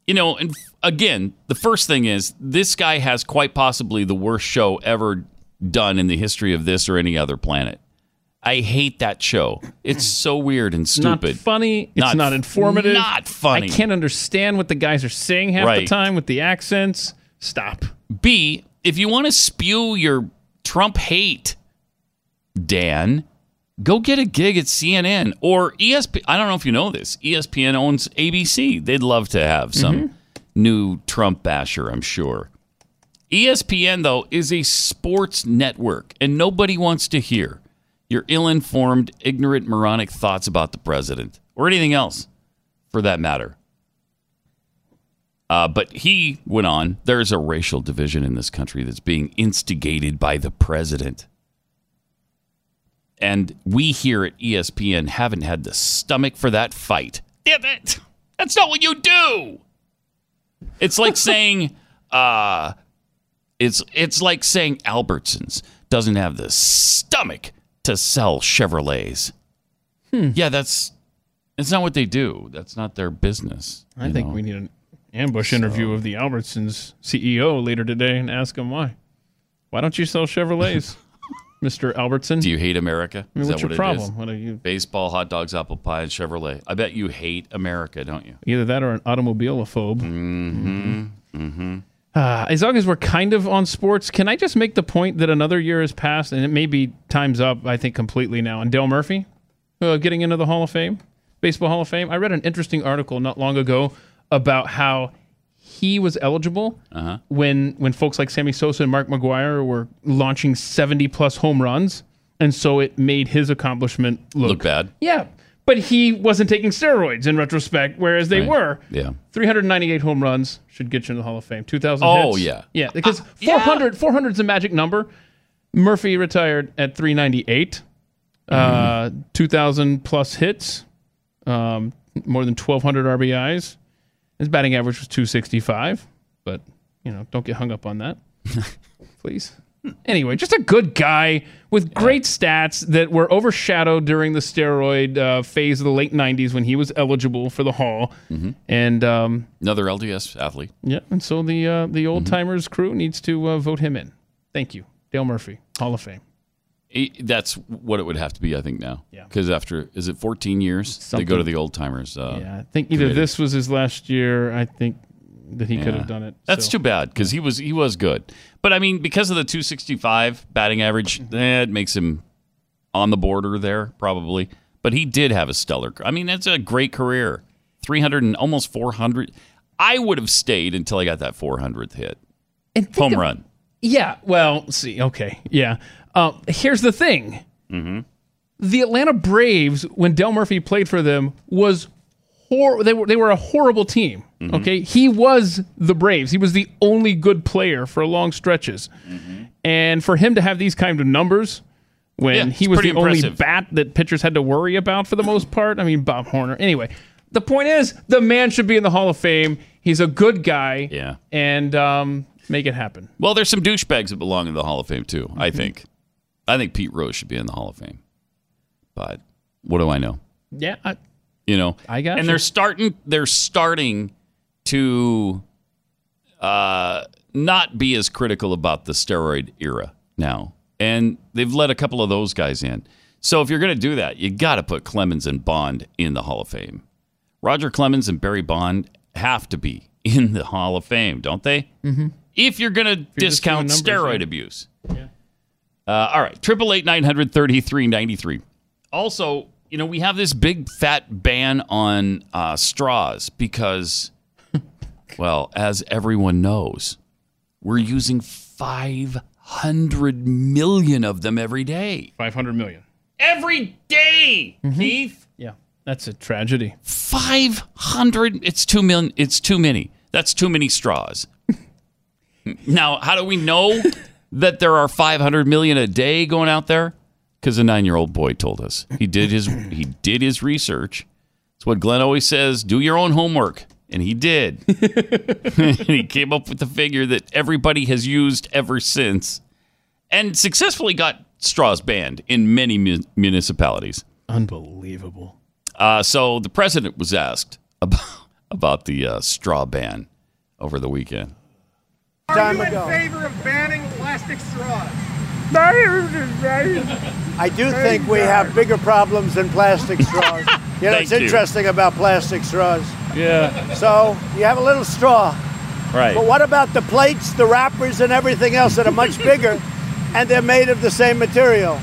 You know, and again, the first thing is this guy has quite possibly the worst show ever done in the history of this or any other planet. I hate that show. It's so weird and stupid. Not funny. It's Not- not, informative. not funny. I can't understand what the guys are saying half Right. the time with the accents. Stop. B, if you want to spew your Trump hate, Dan, go get a gig at CNN or ESP. I don't know if you know this. ESPN owns ABC. They'd love to have some new Trump basher, I'm sure. ESPN, though, is a sports network, and nobody wants to hear your ill informed, ignorant, moronic thoughts about the president or anything else for that matter. Uh, but he went on there's a racial division in this country that's being instigated by the president. And we here at ESPN haven't had the stomach for that fight. Damn it! That's not what you do. It's like saying, uh, it's it's like saying Albertsons doesn't have the stomach to sell Chevrolets. Yeah, that's it's not what they do. That's not their business. I think know? we need an ambush interview of the Albertsons CEO later today and ask him why. Why don't you sell Chevrolets, Mr. Albertson? Do you hate America? I mean, what's your what problem? What are you? Baseball, hot dogs, apple pie, and Chevrolet. I bet you hate America, don't you? Either that or an automobilophobe. Mm-hmm. Mm-hmm. Uh, as long as we're kind of on sports, can I just make the point that another year has passed and it may be time's up, I think, completely now. And Dale Murphy uh, getting into the Hall of Fame, Baseball Hall of Fame. I read an interesting article not long ago about how he was eligible Uh-huh. when when folks like Sammy Sosa and Mark McGwire were launching 70 plus home runs. And so it made his accomplishment look, Look bad. Yeah. But he wasn't taking steroids in retrospect, whereas they Right. were. Yeah. 398 home runs should get you in the Hall of Fame. 2,000 Oh, hits. yeah. Yeah, because 400 400 is a magic number. Murphy retired at 398. Uh, 2,000 plus hits, um, more than 1,200 RBIs. His batting average was 265, but, you know, don't get hung up on that. Please. Anyway, just a good guy with great stats that were overshadowed during the steroid uh, phase of the late 90s when he was eligible for the Hall. And um, Another LDS athlete. yeah, and so the uh, the old timers crew needs to uh, vote him in. Thank you, Dale Murphy, Hall of Fame. That's what it would have to be, I think, now. Yeah. Because after, is it 14 years? Something. They go to the old timers. Uh, yeah, I think either committee. this was his last year. I think that he could have done it. That's so. too bad because he was he was good. But I mean, because of the 265 batting average, Mm-hmm. eh, makes him on the border there probably. But he did have a stellar. I mean, that's a great career. 300 and almost 400. I would have stayed until I got that 400th hit. Home run. Yeah. Well, see. Okay. Yeah. Uh, here's the thing. Mm-hmm. The Atlanta Braves, when Dale Murphy played for them, was hor- they were they were a horrible team. Mm-hmm. Okay, he was the Braves. He was the only good player for long stretches, Mm-hmm. and for him to have these kind of numbers when Yeah, he was the only bat that pitchers had to worry about for the most part. I mean, Bob Horner. Anyway, the point is, the man should be in the Hall of Fame. He's a good guy. Yeah. and um, make it happen. Well, there's some douchebags that belong in the Hall of Fame too. I Mm-hmm. think. I think Pete Rose should be in the Hall of Fame. But what do I know? Yeah, I, You know, I got and you. they're starting. They're starting to uh, not be as critical about the steroid era now, and they've let a couple of those guys in. So if you're going to do that, you got to put Clemens and Bond in the Hall of Fame. Roger Clemens and Barry Bond have to be in the Hall of Fame, don't they? Mhm. If you're going to discount doing numbers, steroid yeah. abuse. Uh, all right, triple eight nine hundred thirty three ninety three. Also, you know, we have this big fat ban on uh, straws because, well, as everyone knows, we're using five hundred million of them every day. Five hundred million every day, Keith. Yeah, that's a tragedy. Five hundred. It's too million. It's too many. That's too many straws. now, how do we know that there are five hundred million a day going out there? Because a nine-year-old boy told us he did his he did his research. It's what Glenn always says: do your own homework, and he did. and he came up with the figure that everybody has used ever since, and successfully got straws banned in many mu- municipalities. Unbelievable. Uh, so the president was asked about, about the uh, straw ban over the weekend. Are you in favor of banning plastic straws? I do think we have bigger problems than plastic straws. You know, Thank it's you. interesting about plastic straws. Yeah. So you have a little straw. Right. But what about the plates, the wrappers, and everything else that are much bigger, and they're made of the same material?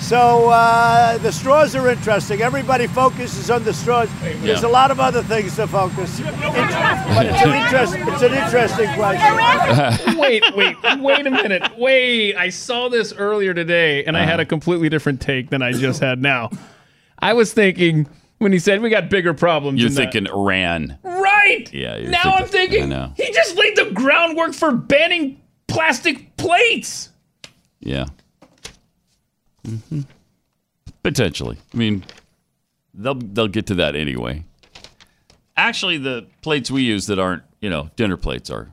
So uh, the straws are interesting. Everybody focuses on the straws. There's a lot of other things to focus. But it's an, interest, it's an interesting question. wait, wait, wait a minute. Wait, I saw this earlier today and I had a completely different take than I just had now. I was thinking when he said we got bigger problems. You're than that. thinking Iran. Right. Yeah. You're now thinking, I'm thinking he just laid the groundwork for banning plastic plates. Yeah. Hmm Potentially. I mean, they'll they'll get to that anyway. Actually, the plates we use that aren't you know dinner plates are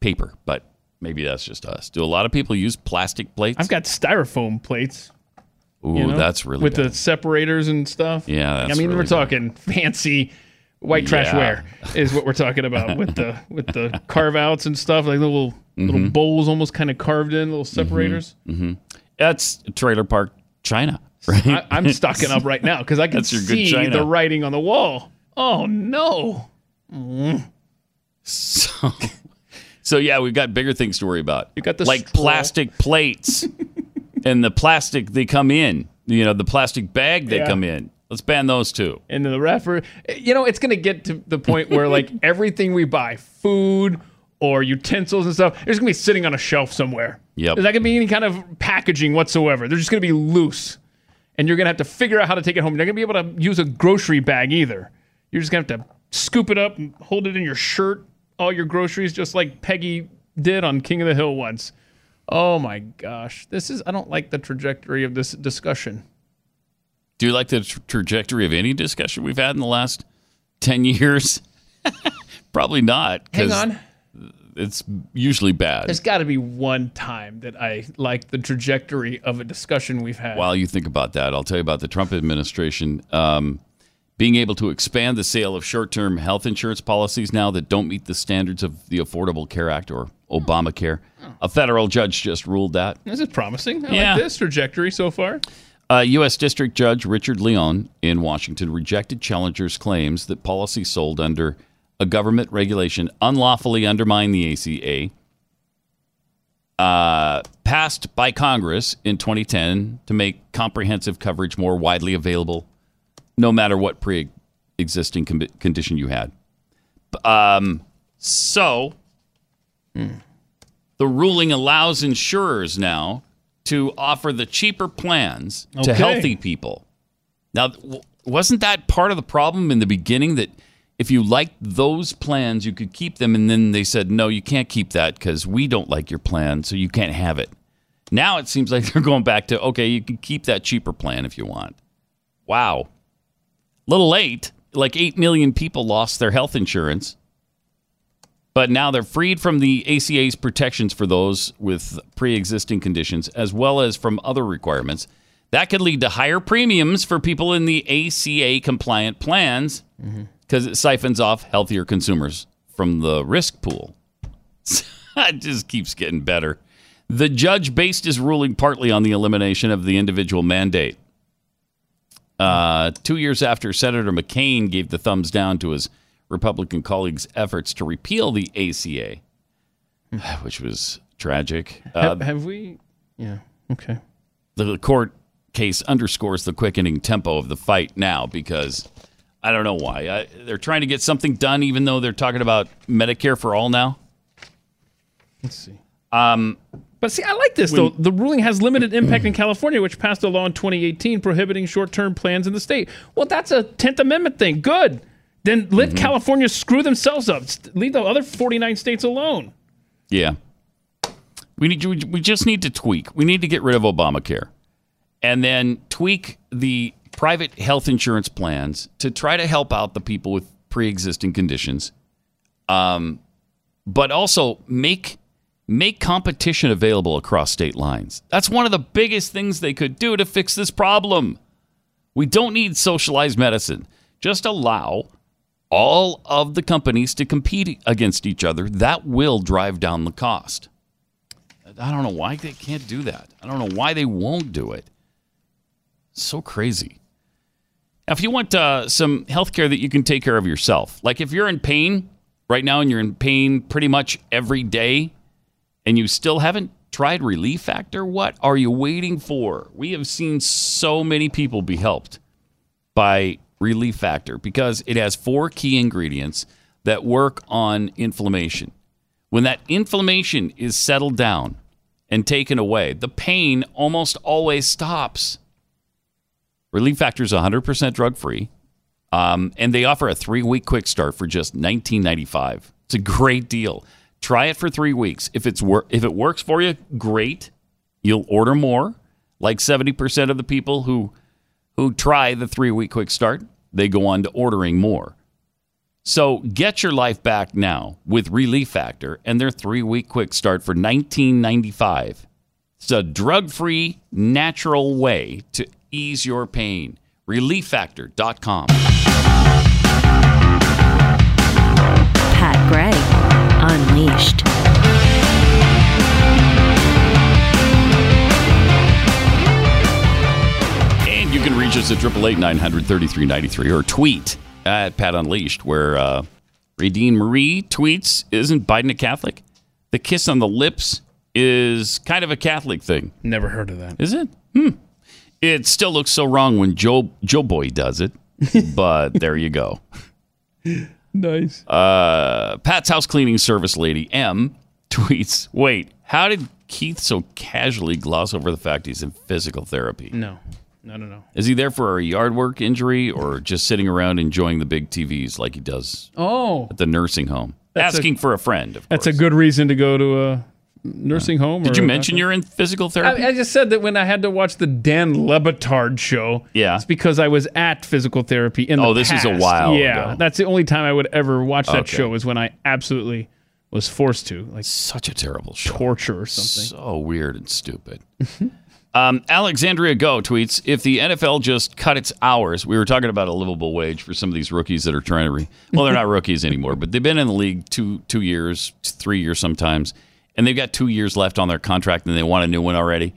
paper, but maybe that's just us. Do a lot of people use plastic plates? I've got styrofoam plates. Ooh, you know, that's really with bad. the separators and stuff. Yeah, that's I mean really we're bad. talking fancy white trash Yeah. ware is what we're talking about with the with the carve outs and stuff like little little bowls almost kind of carved in little separators. hmm That's trailer park China, right? I, I'm stocking up right now because I can That's your good see the writing on the wall. Oh no! Mm. So, so yeah, we've got bigger things to worry about. You got the like straw. plastic plates and the plastic they come in. You know, the plastic bag they Yeah. come in. Let's ban those too. And the wrapper, you know, it's going to get to the point where like everything we buy, food or utensils and stuff, it's going to be sitting on a shelf somewhere. Yep. There's not going to be any kind of packaging whatsoever. They're just going to be loose. And you're going to have to figure out how to take it home. You're not going to be able to use a grocery bag either. You're just to have to scoop it up and hold it in your shirt, all your groceries, just like Peggy did on King of the Hill once. Oh my gosh. This is, I don't like the trajectory of this discussion. Do you like the tra- trajectory of any discussion we've had in the last 10 years? Probably not. Hang on. It's usually bad. There's got to be one time that I like the trajectory of a discussion we've had. While you think about that, I'll tell you about the Trump administration um, being able to expand the sale of short term health insurance policies now that don't meet the standards of the Affordable Care Act or Obamacare. A federal judge just ruled that. This is promising. I Yeah. like this trajectory so far. Uh, U.S. District Judge Richard Leon in Washington rejected challengers' claims that policies sold under a government regulation unlawfully undermine the ACA. Uh, passed by Congress in 2010 to make comprehensive coverage more widely available, no matter what pre existing com- condition you had. Um, so, the ruling allows insurers now to offer the cheaper plans to healthy people. Now, w- wasn't that part of the problem in the beginning that if you liked those plans, you could keep them, and then they said, no, you can't keep that because we don't like your plan, so you can't have it. Now it seems like they're going back to, okay, you can keep that cheaper plan if you want. Wow. Little late. Like 8 million people lost their health insurance. But now they're freed from the ACA's protections for those with pre existing conditions, as well as from other requirements. That could lead to higher premiums for people in the ACA compliant plans mm-hmm. Because it siphons off healthier consumers from the risk pool. it just keeps getting better. The judge based his ruling partly on the elimination of the individual mandate. Uh, two years after Senator McCain gave the thumbs down to his Republican colleagues' efforts to repeal the ACA, which was tragic. Uh, have, have we? Yeah. Okay. the court case underscores the quickening tempo of the fight now because I don't know why. I, they're trying to get something done, even though they're talking about Medicare for all now. Let's see. Um, But see, I like this though. The ruling has limited impact in California, which passed a law in 2018 prohibiting short-term plans in the state. Well, that's a 10th Amendment thing. Good. Then let Mm-hmm. California screw themselves up. Leave the other 49 states alone. Yeah. We need we just need to tweak. We need to get rid of Obamacare. And then tweak the private health insurance plans to try to help out the people with pre-existing conditions. Um but also make make competition available across state lines. That's one of the biggest things they could do to fix this problem. We don't need socialized medicine. Just allow all of the companies to compete against each other. That will drive down the cost. I don't know why they can't do that. I don't know why they won't do it. So crazy. Now, if you want uh, some health care that you can take care of yourself, like if you're in pain right now and you're in pain pretty much every day and you still haven't tried Relief Factor? What are you waiting for? We have seen so many people be helped by Relief Factor because it has four key ingredients that work on inflammation. When that inflammation is settled down and taken away, the pain almost always stops. Relief Factor is 100% drug free, um, and they offer a three week quick start for just $19.95. It's a great deal. Try it for three weeks. If it's wor- if it works for you, great. You'll order more. Like 70% of the people who who try the three week quick start, they go on to ordering more. So get your life back now with Relief Factor and their three week quick start for $19.95. It's a drug free, natural way to ease your pain. ReliefFactor.com. Pat Gray Unleashed. And you can reach us at 888 900 3393 or tweet at Pat Unleashed, where uh, Radine Marie tweets Isn't Biden a Catholic? The kiss on the lips is kind of a Catholic thing. Never heard of that. Is it? Hmm. It still looks so wrong when Joe Joe Boy does it, but there you go. Nice. Uh, Pat's house cleaning service lady M tweets, "Wait, how did Keith so casually gloss over the fact he's in physical therapy? No. No, no, no. Is he there for a yard work injury or just sitting around enjoying the big TVs like he does Oh, at the nursing home, That's a- asking for a friend?" Of that's a good reason to go to a nursing home. Did or you mention you're in physical therapy? I, I just said that when I had to watch the Dan Le Batard show. Yeah. It's because I was at physical therapy in the Oh, this is a past. while Yeah. ago. That's the only time I would ever watch that Okay. show is when I absolutely was forced to. Like such a terrible show. Torture or something. So weird and stupid. um, Alexandria Go tweets If the NFL just cut its hours, we were talking about a livable wage for some of these rookies that are trying to re. Well, they're not rookies anymore, but they've been in the league two two years, three years sometimes, and they've got two years left on their contract and they want a new one already.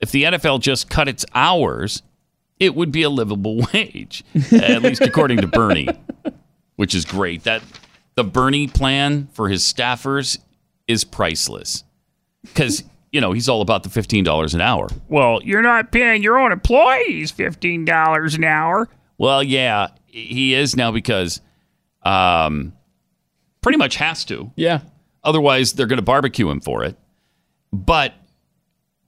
If the NFL just cut its hours, it would be a livable wage, at least according to Bernie, which is great. That the Bernie plan for his staffers is priceless because you know he's all about the fifteen dollars an hour. Well, you're not paying your own employees fifteen dollars an hour. Well, yeah, he is now because um, pretty much has to. Yeah. Otherwise, they're going to barbecue him for it. But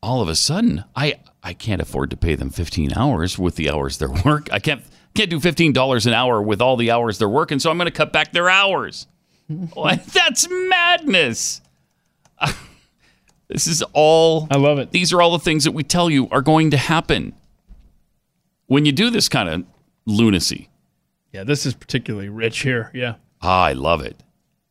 all of a sudden, I I can't afford to pay them 15 hours with the hours they're work. I can't can't do $15 an hour with all the hours they're working, so I'm going to cut back their hours. That's madness. this is all I love it. These are all the things that we tell you are going to happen when you do this kind of lunacy. Yeah, this is particularly rich here. Yeah. Ah, I love it.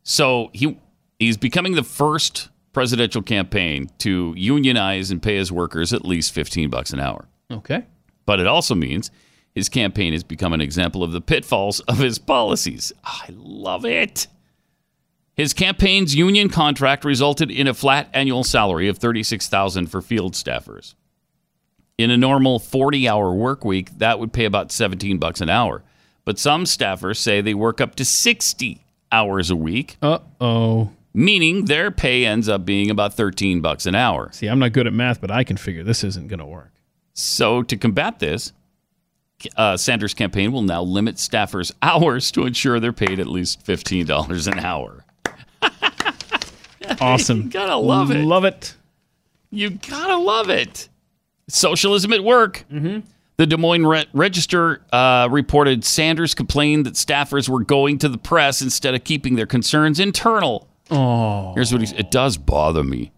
So he he's becoming the first presidential campaign to unionize and pay his workers at least 15 bucks an hour. Okay. But it also means his campaign has become an example of the pitfalls of his policies. I love it. His campaign's union contract resulted in a flat annual salary of 36,000 for field staffers. In a normal 40-hour work week, that would pay about 17 bucks an hour. But some staffers say they work up to 60 hours a week, Uh-oh. Meaning their pay ends up being about 13 bucks an hour. See, I'm not good at math, but I can figure this isn't going to work. So, to combat this, uh, Sanders' campaign will now limit staffers' hours to ensure they're paid at least $15 an hour. Awesome. You gotta love it. Love it. You gotta love it. Socialism at work. Mm-hmm. The Des Moines Re- Register uh, reported Sanders complained that staffers were going to the press instead of keeping their concerns internal. Oh. Here's what he. It does bother me.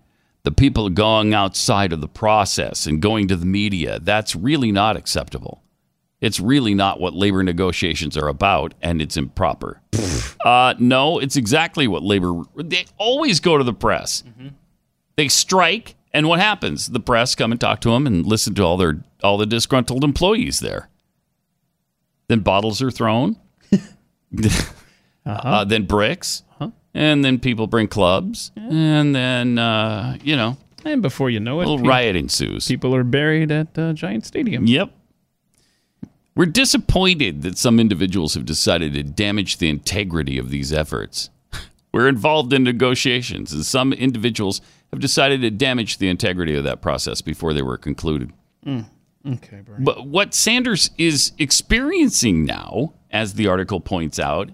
The people going outside of the process and going to the media, that's really not acceptable. It's really not what labor negotiations are about, and it's improper. uh, no, it's exactly what labor. They always go to the press. They strike, and what happens? The press come and talk to them and listen to all their all the disgruntled employees there. Then bottles are thrown. uh then bricks, and then people bring clubs, and then uh, you know, And before you know a it, little pe- riot ensues. people are buried at uh, Giant Stadium. Yep. We're disappointed that some individuals have decided to damage the integrity of these efforts. We're involved in negotiations, and some individuals have decided to damage the integrity of that process before they were concluded. Mm. Okay, Bernie. But what Sanders is experiencing now, as the article points out,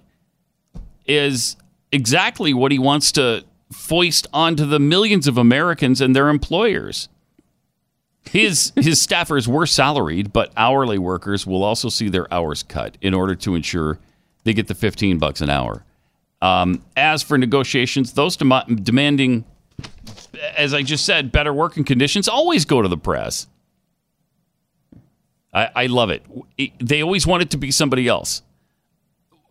is exactly what he wants to foist onto the millions of Americans and their employers. His his staffers were salaried, but hourly workers will also see their hours cut in order to ensure they get the 15 bucks an hour. Um, as for negotiations, those dem- demanding, as I just said, better working conditions always go to the press. I, I love it. It- They always want it to be somebody else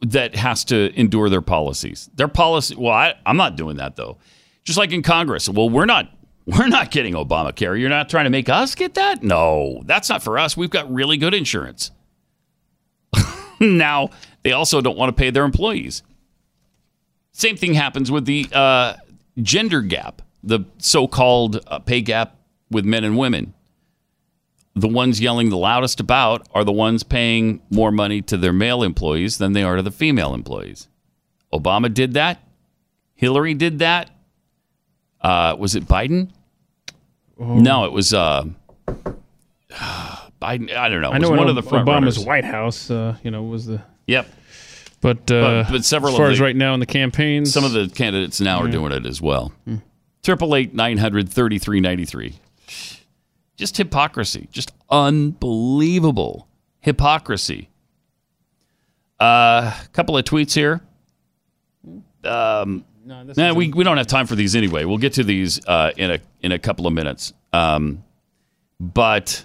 that has to endure their policies. Their policy. Well, I, I'm not doing that though. Just like in Congress. Well, we're not. We're not getting Obamacare. You're not trying to make us get that? No, that's not for us. We've got really good insurance. now they also don't want to pay their employees. Same thing happens with the uh, gender gap, the so-called uh, pay gap with men and women the ones yelling the loudest about are the ones paying more money to their male employees than they are to the female employees. Obama did that. Hillary did that. Uh, was it Biden? No, it was uh, Biden. I don't know. It I know one of the front Obama's runners. White House, uh, you know, was the Yep. but, uh, But- but several as far of as right now in the campaigns, Some of the candidates now are doing it as well. Triple eight nine hundred thirty three ninety three. Just hypocrisy. Just unbelievable hypocrisy. A uh, couple of tweets here. Um, nah, we, we don't have time for these anyway. We'll get to these uh, in a in a couple of minutes. Um, but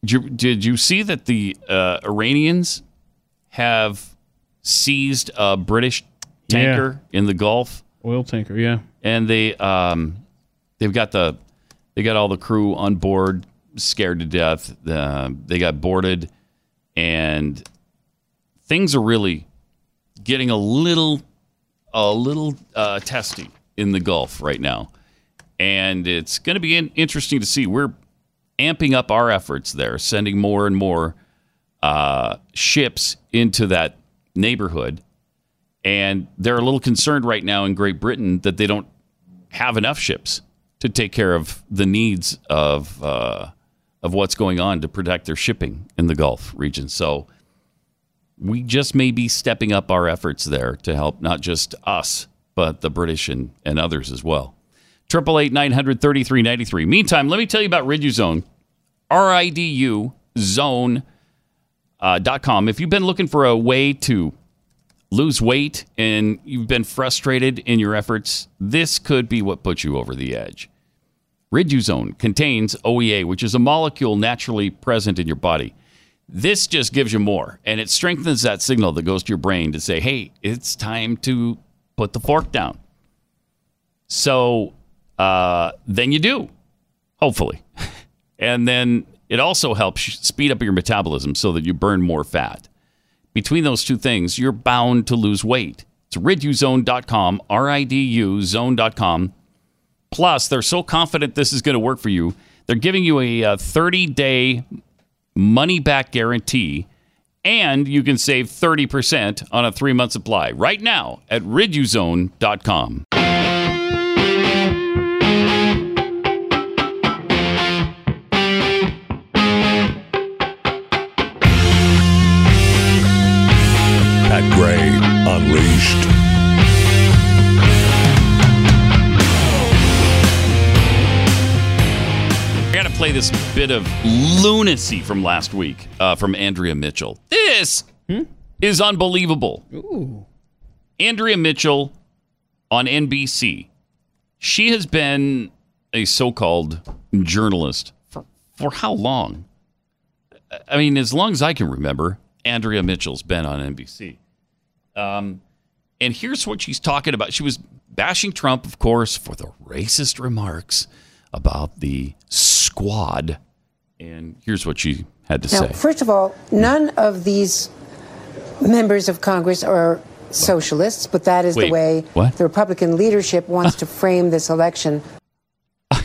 did you, did you see that the uh, Iranians have seized a British tanker in the Gulf? oil tanker, yeah. and they um, they've got the they got all the crew on board, scared to death. Uh, they got boarded, and things are really getting a little a little uh, testy in the Gulf right now, and it's going to be in- interesting to see. We're amping up our efforts there, sending more and more uh, ships into that neighborhood. And they're a little concerned right now in Great Britain that they don't have enough ships to take care of the needs of uh, of what's going on to protect their shipping in the Gulf region. So we just may be stepping up our efforts there to help not just us, but the British and, and others as well. Triple eight nine hundred thirty three ninety three. Meantime, let me tell you about Riduzone, R I D U Zone uh, dot com. If you've been looking for a way to lose weight and you've been frustrated in your efforts, this could be what puts you over the edge. Riduzone contains OEA, which is a molecule naturally present in your body. This just gives you more, and it strengthens that signal that goes to your brain to say, hey, it's time to put the fork down. So uh, then you do, hopefully. And then it also helps speed up your metabolism so that you burn more fat. Between those two things, you're bound to lose weight. It's riduzone.com, R I D U zone.com. Plus, they're so confident this is going to work for you, they're giving you a uh, 30 day money back guarantee, and you can save 30% on a three month supply right now at riduzone.com. Pat Gray Unleashed. To play this bit of lunacy from last week uh, from Andrea Mitchell. This is unbelievable. Ooh. Andrea Mitchell on NBC. She has been a so called journalist for, for how long? I mean, as long as I can remember, Andrea Mitchell's been on NBC. Um, and here's what she's talking about. She was bashing Trump, of course, for the racist remarks about the squad. And here's what she had to Now, say. first of all, none of these members of Congress are socialists, but that is Wait, the way what? the Republican leadership wants to frame this election.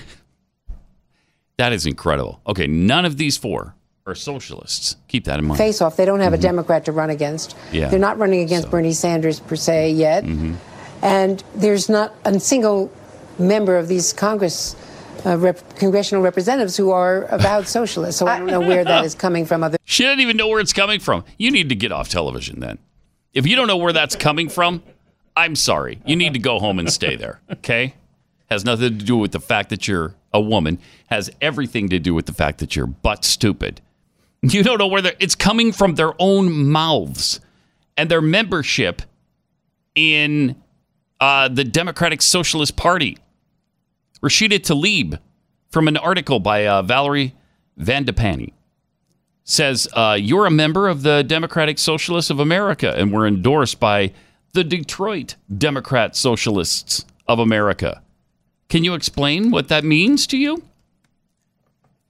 That is incredible. Okay, none of these four are socialists. Keep that in mind. Face off, they don't have a Democrat to run against. Yeah. They're not running against Bernie Sanders per se yet. Mhm. And there's not a single member of these Congress. Uh, rep- congressional representatives who are avowed socialists. So I don't know where that is coming from. Other She doesn't even know where it's coming from. You need to get off television then. If you don't know where that's coming from, I'm sorry. You need to go home and stay there. Okay? Has nothing to do with the fact that you're a woman. Has everything to do with the fact that you're butt stupid. You don't know where it's coming from their own mouths and their membership in uh, the Democratic Socialist Party. Rashida Tlaib, from an article by uh, Valerie Vandepani, says, uh, You're a member of the Democratic Socialists of America, and we're endorsed by the Detroit Democrat Socialists of America. Can you explain what that means to you?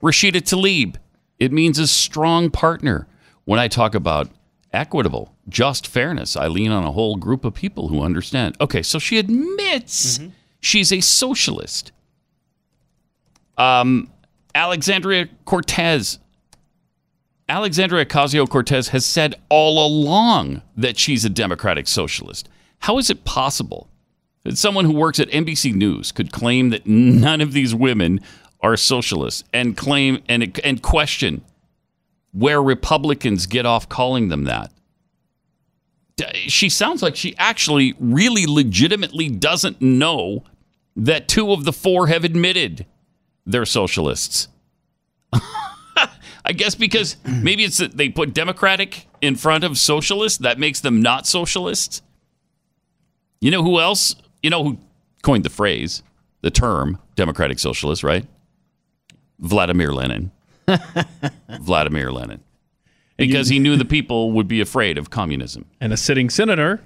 Rashida Tlaib, it means a strong partner. When I talk about equitable, just fairness, I lean on a whole group of people who understand. Okay, so she admits she's a socialist. Um, Alexandria Cortez. Alexandria Ocasio Cortez has said all along that she's a democratic socialist. How is it possible that someone who works at NBC News could claim that none of these women are socialists and claim and, and question where Republicans get off calling them that? She sounds like she actually really legitimately doesn't know that two of the four have admitted they're socialists. I guess because maybe it's that they put Democratic in front of socialist that makes them not socialists. You know who else? You know who coined the phrase, the term Democratic Socialist, right? Vladimir Lenin. Vladimir Lenin. Because he knew the people would be afraid of communism. and a sitting senator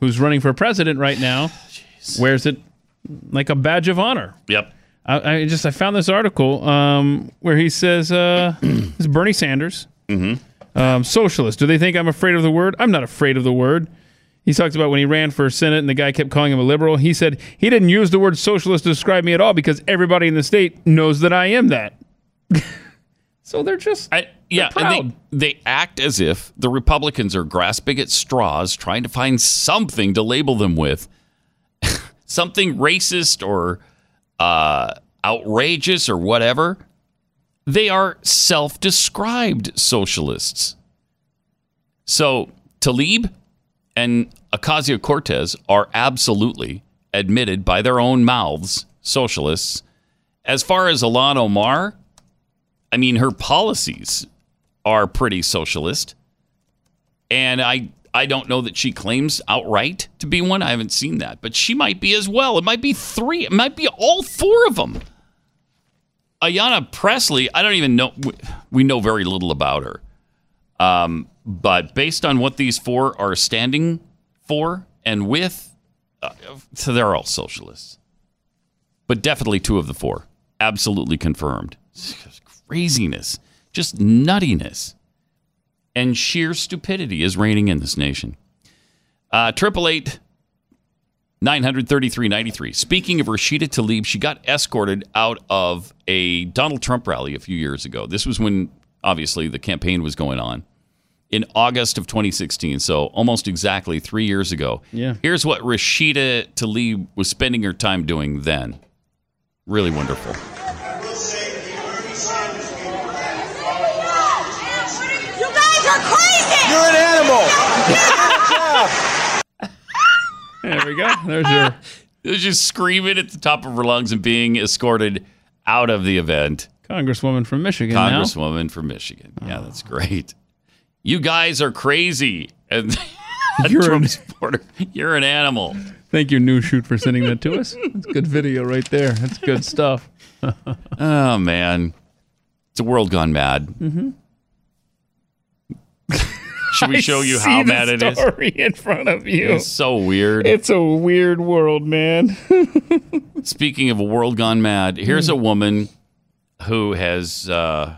who's running for president right now wears it like a badge of honor. Yep. I, I just I found this article um, where he says uh, is Bernie Sanders, um, socialist. Do they think I'm afraid of the word? I'm not afraid of the word. He talks about when he ran for Senate and the guy kept calling him a liberal. He said he didn't use the word socialist to describe me at all because everybody in the state knows that I am that. so they're just I, yeah, and they, they act as if the Republicans are grasping at straws, trying to find something to label them with, something racist or uh, outrageous or whatever. They are self-described socialists. So Tlaib and Ocasio Cortez are absolutely admitted by their own mouths socialists. As far as Ilhan Omar, I mean, her policies are pretty socialist. And I I don't know that she claims outright to be one. I haven't seen that, but she might be as well. It might be three. It might be all four of them. Ayanna Pressley, I don't even know. we- know very little about her. Um, but based on what these four are standing for and with, uh, so they're all socialists. But definitely two of the four. Absolutely confirmed. Craziness. Just nuttiness. And sheer stupidity is reigning in this nation. Uh, Triple eight nine hundred thirty three ninety three. Speaking of Rashida Tlaib, she got escorted out of a Donald Trump rally a few years ago. This was when obviously the campaign was going on in August of 2016. So almost exactly three years ago. Yeah. Here's what Rashida Tlaib was spending her time doing then. Really wonderful. You guys are crazy! You're an animal! There we go. There's your. It was just screaming at the top of her lungs and being escorted out of the event. Congresswoman from Michigan. now. Congresswoman from Michigan. Yeah, that's great. You guys are crazy. And You're Trump an- supporter, you're an animal. Thank you, News Shoot, for sending that to us. That's good video right there. That's good stuff. Oh man, it's a world gone mad. Mm-hmm. Should we I show you how the mad it is? story in front of you. It's so weird. It's a weird world, man. Speaking of a world gone mad, here's a woman who has uh,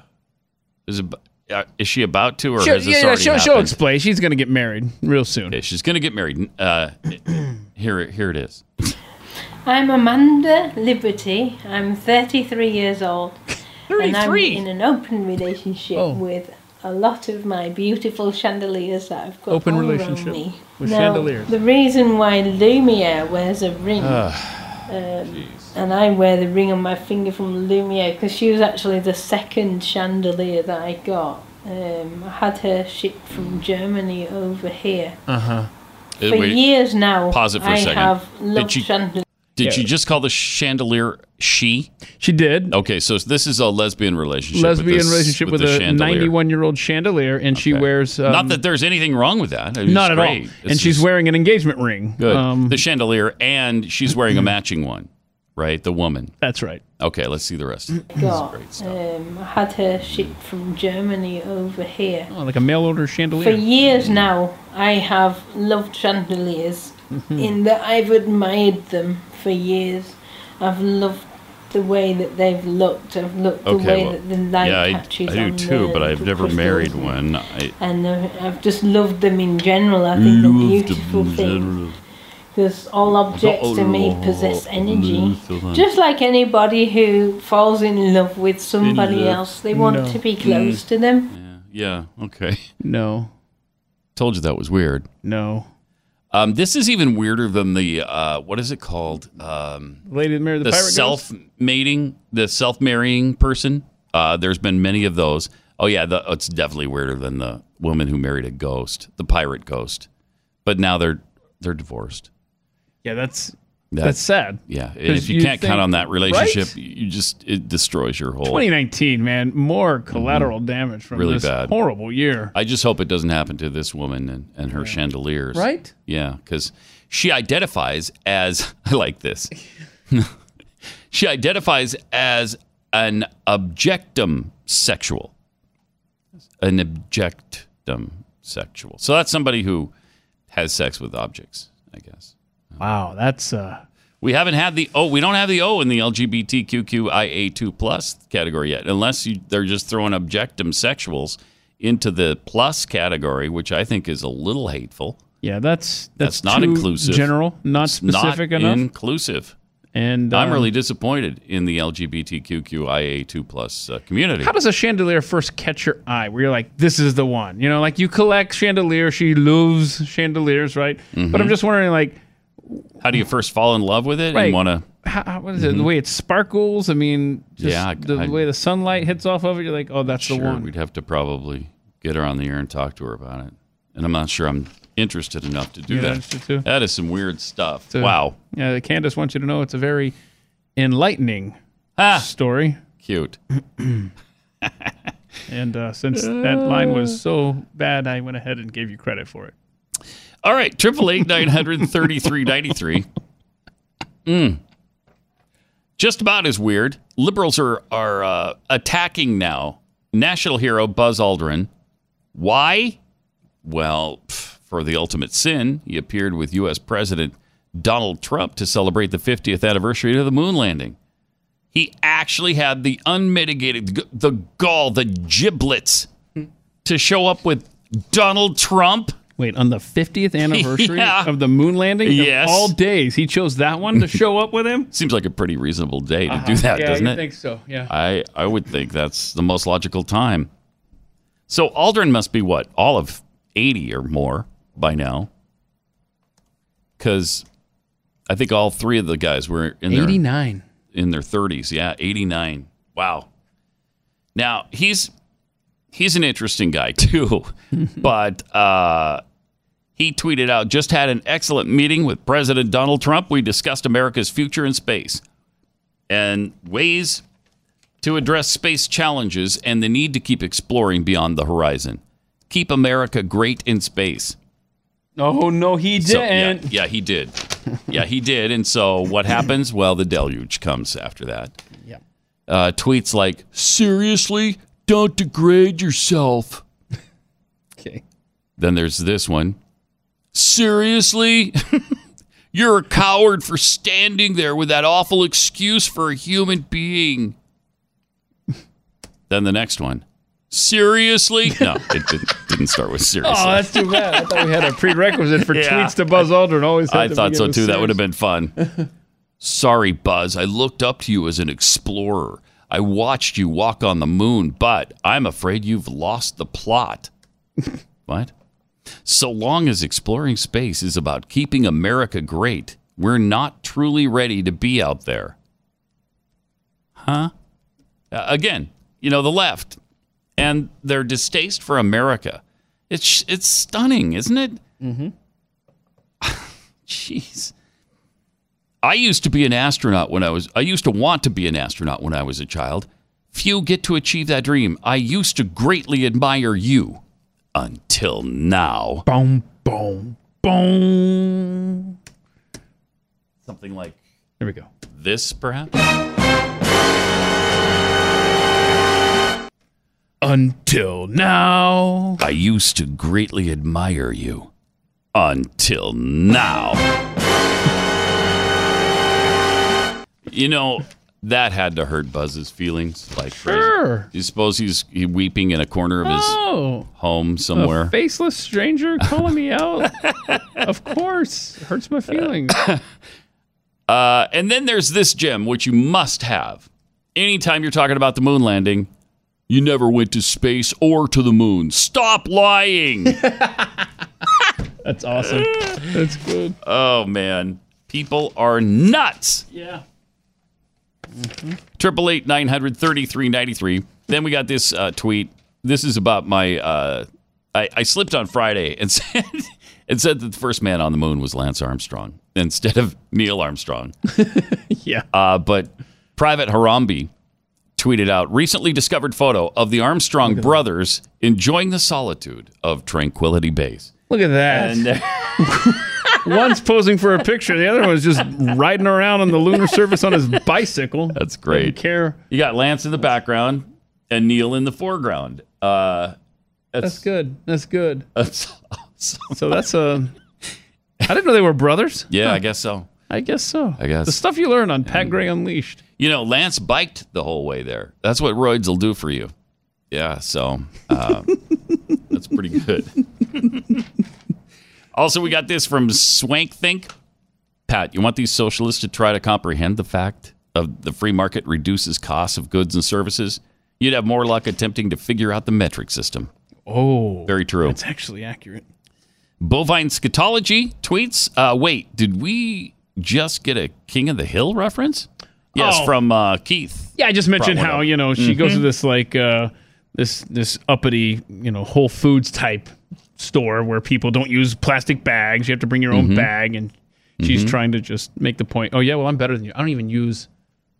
is uh, is she about to or She'll, has this yeah, already she'll, she'll explain. She's going to get married real soon. Okay, she's going to get married. Uh, here, here it is. I'm Amanda Liberty. I'm 33 years old. And I'm in an open relationship Oh. with a lot of my beautiful chandeliers that I've got Open all relationship around me. with now, chandeliers. The reason why Lumiere wears a ring Um, and I wear the ring on my finger from Lumiere because she was actually the second chandelier that I got. Um, I had her shipped from Germany over here. Uh huh. For years now, Pause it for a I second. have Did loved you- chandeliers. Did you just call the chandelier she? She did. Okay, so this is a lesbian relationship. with Lesbian this- relationship with, the a chandelier. 91 year old chandelier, and she wears. Um, Not that there's anything wrong with that. It's not at all. great. And she's just wearing an engagement ring. good. Um, the chandelier, and she's wearing a matching one, right? The woman. That's right. Okay, let's see the rest. got. Um, I had her shipped from Germany over here. oh, like a mail order chandelier. For years now, I have loved chandeliers Mhm. in that I've admired them for years. I've loved the way that they've looked. I've looked the way well, that the light yeah, I, catches I do on too, the but I've never crystals. married one. I, And uh, I've just loved them in general. I think they're beautiful things. Because all objects to me possess energy. Just like anybody who falls in love with somebody else, they want No. to be close to them. Yeah. yeah, okay. No. Told you that was weird. No. Um, this is even weirder than the uh, what is it called? Um, Lady that married the, the pirate ghost? self mating, the self marrying person. Uh, there's been many of those. Oh yeah, the, it's definitely weirder than the woman who married a ghost, the pirate ghost. But now they're they're divorced. Yeah, that's That- that's sad. Yeah, if you, you can't think- count on that relationship, Right? you just it destroys your whole. 2019, man, more collateral damage from Mm-hmm. Really this bad. horrible year. I just hope it doesn't happen to this woman and, and her chandeliers. Right? Yeah, because she identifies as I like this. she identifies as an objectum sexual. An objectum sexual. So that's somebody who has sex with objects, I guess. Wow, that's uh We haven't had the O. We don't have the O in the LGBTQIA2 plus category yet, unless you, they're just throwing objectum sexuals into the plus category, which I think is a little hateful. yeah, that's that's, That's not inclusive. general, not It's specific not enough. inclusive. and I'm uh, really disappointed in the LGBTQIA2 plus uh, community. How does a chandelier first catch your eye? Where you're like, this is the one. You know, like you collect chandeliers. She loves chandeliers, right? But I'm Mhm. just wondering, like, How do you first fall in love with it Right. and want to? how, what is it? The way it sparkles. I mean, just Mm-hmm. Yeah, the I- way the sunlight hits off of it. You're like, oh, that's Sure, the one. we'd have to probably get her on the air and talk to her about it. And I'm not sure I'm interested enough to do You're that. That is some weird stuff. So, wow. Yeah, Candace wants you to know it's a very enlightening Ah. story. Cute. And uh, since that line was so bad, I went ahead and gave you credit for it. All right, triple eight nine hundred thirty three ninety three. Mm. Just about as weird. Liberals are are uh, attacking now. National hero Buzz Aldrin. Why? Well, pff, for the ultimate sin, he appeared with U.S. President Donald Trump to celebrate the 50th anniversary of the moon landing. He actually had the unmitigated, the gall, the giblets to show up with Donald Trump. Wait, on the 50th anniversary Yeah. of the moon landing? Of Yes. all days, he chose that one to show up with him? Seems like a pretty reasonable day to Uh-huh. do that, Yeah, doesn't it? think so, yeah. I, I would think that's the most logical time. So Aldrin must be what? All of 80 or more by now. Because I think all three of the guys were in their 89. in their 30s. Yeah, 89. Wow. Now, he's he's an interesting guy too. but uh he tweeted out, just had an excellent meeting with President Donald Trump. We discussed America's future in space and ways to address space challenges and the need to keep exploring beyond the horizon. Keep America great in space. Oh, no, he So, yeah, didn't. yeah, he did. Yeah, he did. And so what happens? Well, the deluge comes after that. Yeah. Uh, tweets like, seriously, don't degrade yourself. Okay. Then there's this one. Seriously? You're a coward for standing there with that awful excuse for a human being. Then the next one. Seriously? No, it didn't, didn't start with seriously. Oh, that's too bad. I thought we had a prerequisite for Yeah. tweets to Buzz Aldrin. Always I thought so too. That would have been fun. Sorry, Buzz. I looked up to you as an explorer. I watched you walk on the moon, but I'm afraid you've lost the plot. what? So long as exploring space is about keeping America great, We're not truly ready to be out there. Huh? Uh, again, you know, the left and their distaste for America. It's it's stunning, isn't it? Mm-hmm. Jeez. I used to be an astronaut when I was I used to want to be an astronaut when I was a child. Few get to achieve that dream. I used to greatly admire you until now. Boom, boom, boom. Something like There we go. this, perhaps? Until now. I used to greatly admire you until now. you know, that had to hurt Buzz's feelings like. Sure. You suppose he's he weeping in a corner of his Oh. home somewhere? A faceless stranger calling me out. of course. Hurts my feelings. Uh, and then there's this gem, which you must have. Anytime you're talking about the moon landing, you never went to space or to the moon. Stop lying. That's awesome. That's good. oh, man. People are nuts. Yeah. Triple eight nine hundred thirty three ninety three. Then we got this uh, tweet. This is about my. Uh, I, I slipped on Friday and said and said that the first man on the moon was Lance Armstrong instead of Neil Armstrong. yeah. Uh, but Private Harambe tweeted out recently discovered photo of the Armstrong brothers enjoying the solitude of Tranquility Base. Look at that. And uh, One's posing for a picture, the other one's just riding around on the lunar surface on his bicycle. That's great. Care. You got Lance in the background and Neil in the foreground. Uh, That's good. That's good. That's awesome. So that's a. I didn't know they were brothers. Yeah, Huh. I guess so. I guess so. I guess. The stuff you learn on Pat Gray Unleashed. You know, Lance biked the whole way there. That's what roids will do for you. Yeah, so uh, that's pretty good. also, we got this from Swank Think. Pat, you want these socialists to try to comprehend the fact of the free market reduces costs of goods and services? You'd have more luck attempting to figure out the metric system. Oh, Very true. That's actually accurate. Bovine Scatology tweets, uh, wait, did we just get a King of the Hill reference? Yes, Oh. from uh, Keith. Yeah, I just mentioned how up. you know she goes to Mhm. this like uh, this this uppity you know Whole Foods type store where people don't use plastic bags. You have to bring your own Mhm. bag, and she's Mhm. trying to just make the point. Oh yeah, well I'm better than you. I don't even use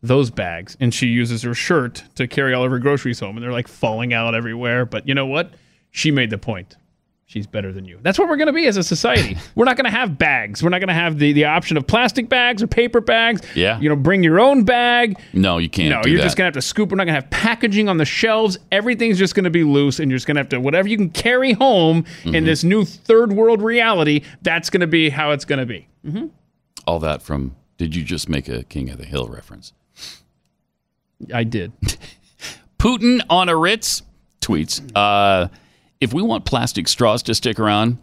those bags, and she uses her shirt to carry all of her groceries home, and they're like falling out everywhere. But you know what? She made the point. She's better than you. That's what we're going to be as a society. we're not going to have bags. We're not going to have the, the option of plastic bags or paper bags. Yeah. You know, bring your own bag. No, you can't. No, you're that. just gonna have to scoop. We're not gonna have packaging on the shelves. Everything's just gonna be loose, and you're just gonna have to whatever you can carry home in Mhm. this new third world reality. That's gonna be how it's gonna be. Mm-hmm. All that from, did you just make a King of the Hill reference? I did. Putin on a Ritz tweets, uh, if we want plastic straws to stick around,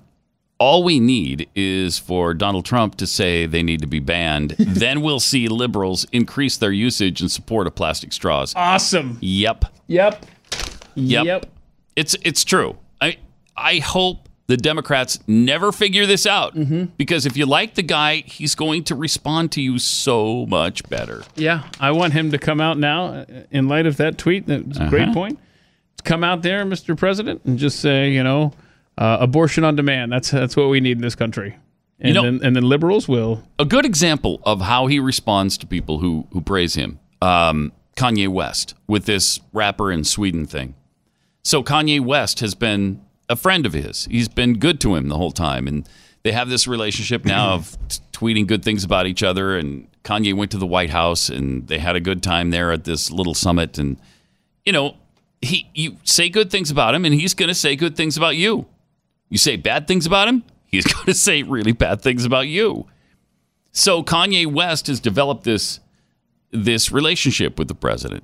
all we need is for Donald Trump to say they need to be banned. then we'll see liberals increase their usage and support of plastic straws. Awesome. Yep. Yep. Yep. Yep. It's it's true. I I hope the Democrats never figure this out because if you like the guy, he's going to respond to you so much better. Yeah, I want him to come out now in light of that tweet. That's a great Uh-huh. point. Come out there, Mr. President, and just say, you know, uh, abortion on demand. That's that's what we need in this country. And You know- then and then liberals will. A good example of how he responds to people who who praise him, um, Kanye West with this rapper in Sweden thing. So Kanye West has been a friend of his. He's been good to him the whole time, and they have this relationship now of t- tweeting good things about each other. And Kanye went to the White House, and they had a good time there at this little summit. And you know, he you say good things about him, and he's going to say good things about you. You say bad things about him, he's going to say really bad things about you. So Kanye West has developed this this relationship with the president,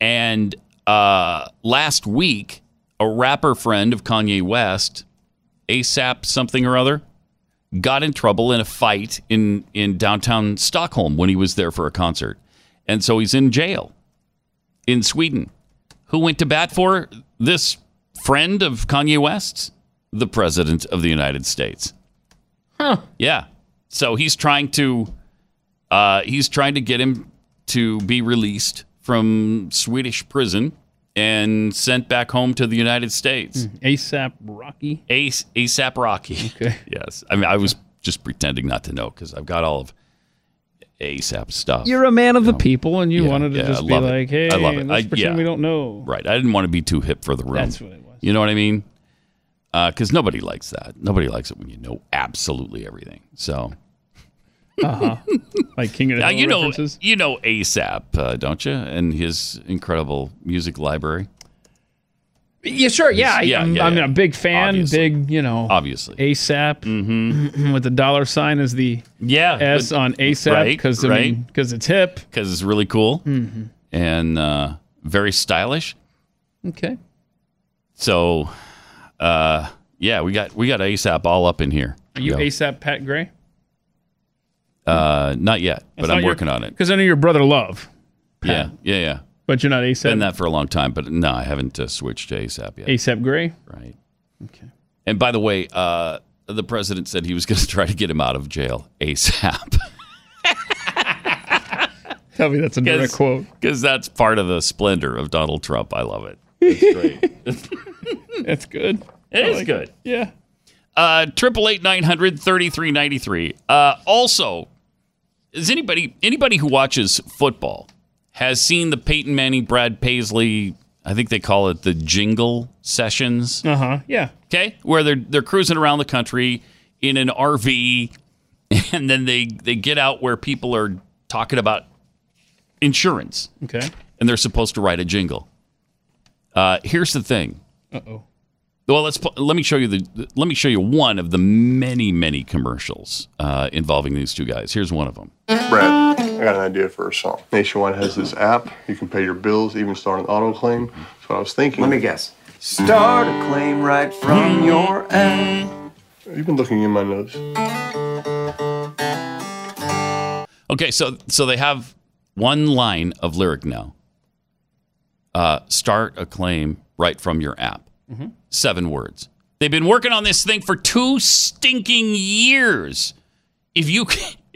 and uh, last week, a rapper friend of Kanye West, ASAP something or other, got in trouble in a fight in in downtown Stockholm when he was there for a concert, and so he's in jail in Sweden. Who went to bat for this friend of Kanye West's? The president of the United States. Huh. Yeah. So he's trying to Uh, he's trying to get him to be released from Swedish prison and sent back home to the United States. ASAP Rocky. Ace ASAP Rocky. Okay. yes. I mean, I was just pretending not to know because I've got all of ASAP stuff. You're a man of the people, and you Yeah, wanted to yeah, just be love it. like, "Hey, I love it. let's I- pretend yeah. we don't know." Right. I didn't want to be too hip for the room. That's what it was. You know what I mean? Because nobody likes that. Nobody likes it when you know absolutely everything. So. Uh huh. like King of the Now, Hill you know, references. you know ASAP, uh, don't you? And his incredible music library. Yeah, sure. Yeah, Yeah, I'm, yeah, I'm yeah. a big fan. Obviously. Big, you know, Obviously. ASAP with the dollar sign as the Yeah, S but- on ASAP right, because I right. mean because it's hip. Because it's really cool Mhm. and uh, very stylish. Okay. So, uh, yeah, we got we got ASAP all up in here. Are you. ASAP Pat Gray? Uh, not yet, but I'm working on it. Because I know your brother Love, Yeah, yeah, yeah. But you're not ASAP. Been that for a long time, but no, I haven't uh, switched to ASAP yet. ASAP Gray. Right. Okay. And by the way, uh, the president said he was going to try to get him out of jail ASAP. Tell me that's a direct quote. Because that's part of the splendor of Donald Trump. I love it. That's great. That's good. It I is like good. Yeah. Uh, Triple eight nine hundred thirty three ninety three. Uh, also, is anybody anybody who watches football has seen the Peyton Manning, Brad Paisley? I think they call it the jingle sessions. Uh huh. Yeah. Okay, where they're they're cruising around the country in an RV, and then they they get out where people are talking about insurance. Okay. and they're supposed to write a jingle. Uh, here's the thing. Uh oh. Well, let's let me show you the let me show you one of the many many commercials uh, involving these two guys. Here's one of them. Brad, I got an idea for a song. Nationwide has this app. You can pay your bills, even start an auto claim. That's what I was thinking. Let me guess. Start a claim right from your app. You've been looking in my notes. Okay, so so they have one line of lyric now. Uh, start a claim right from your app. Mhm. Seven words. They've been working on this thing for two stinking years. If you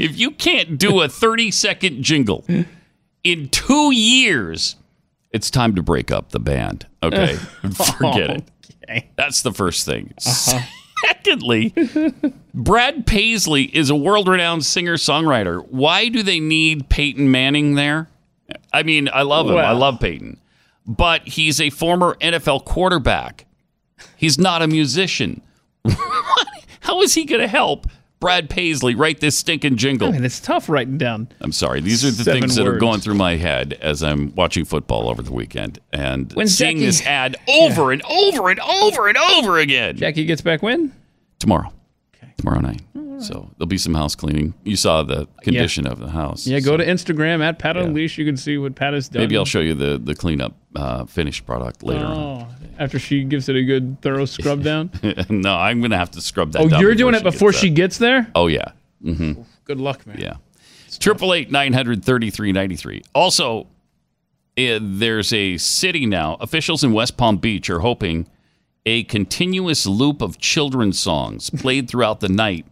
if you can't do a 30 second jingle in two years, it's time to break up the band. Okay, forget it. Okay. That's the first thing. Uh-huh. Secondly, Brad Paisley is a world renowned singer songwriter. Why do they need Peyton Manning there? I mean, I love him. I love Peyton. But he's a former NFL quarterback. He's not a musician. How is he going to help Brad Paisley write this stinking jingle? I mean, it's tough writing down. I'm sorry. These are the things that are going through my head as I'm watching football over the weekend and When's seeing Jackie- this ad over and over and over and over again. Jackie gets back when? Tomorrow. Okay. Tomorrow night. So there'll be some house cleaning. You saw the condition of the house. Yeah, go to Instagram at Pat Unleash. You can see what Pat has done. Maybe I'll show you the the cleanup uh, finished product later Oh, after she gives it a good thorough scrub down. no, I'm going to have to scrub that oh, you're doing it gets before there. she gets there. Oh yeah. Mm-hmm. Good luck, man. Yeah. Triple eight nine hundred thirty three ninety three. Also, eh, there's a city now. Officials in West Palm Beach are hoping a continuous loop of children's songs played throughout the night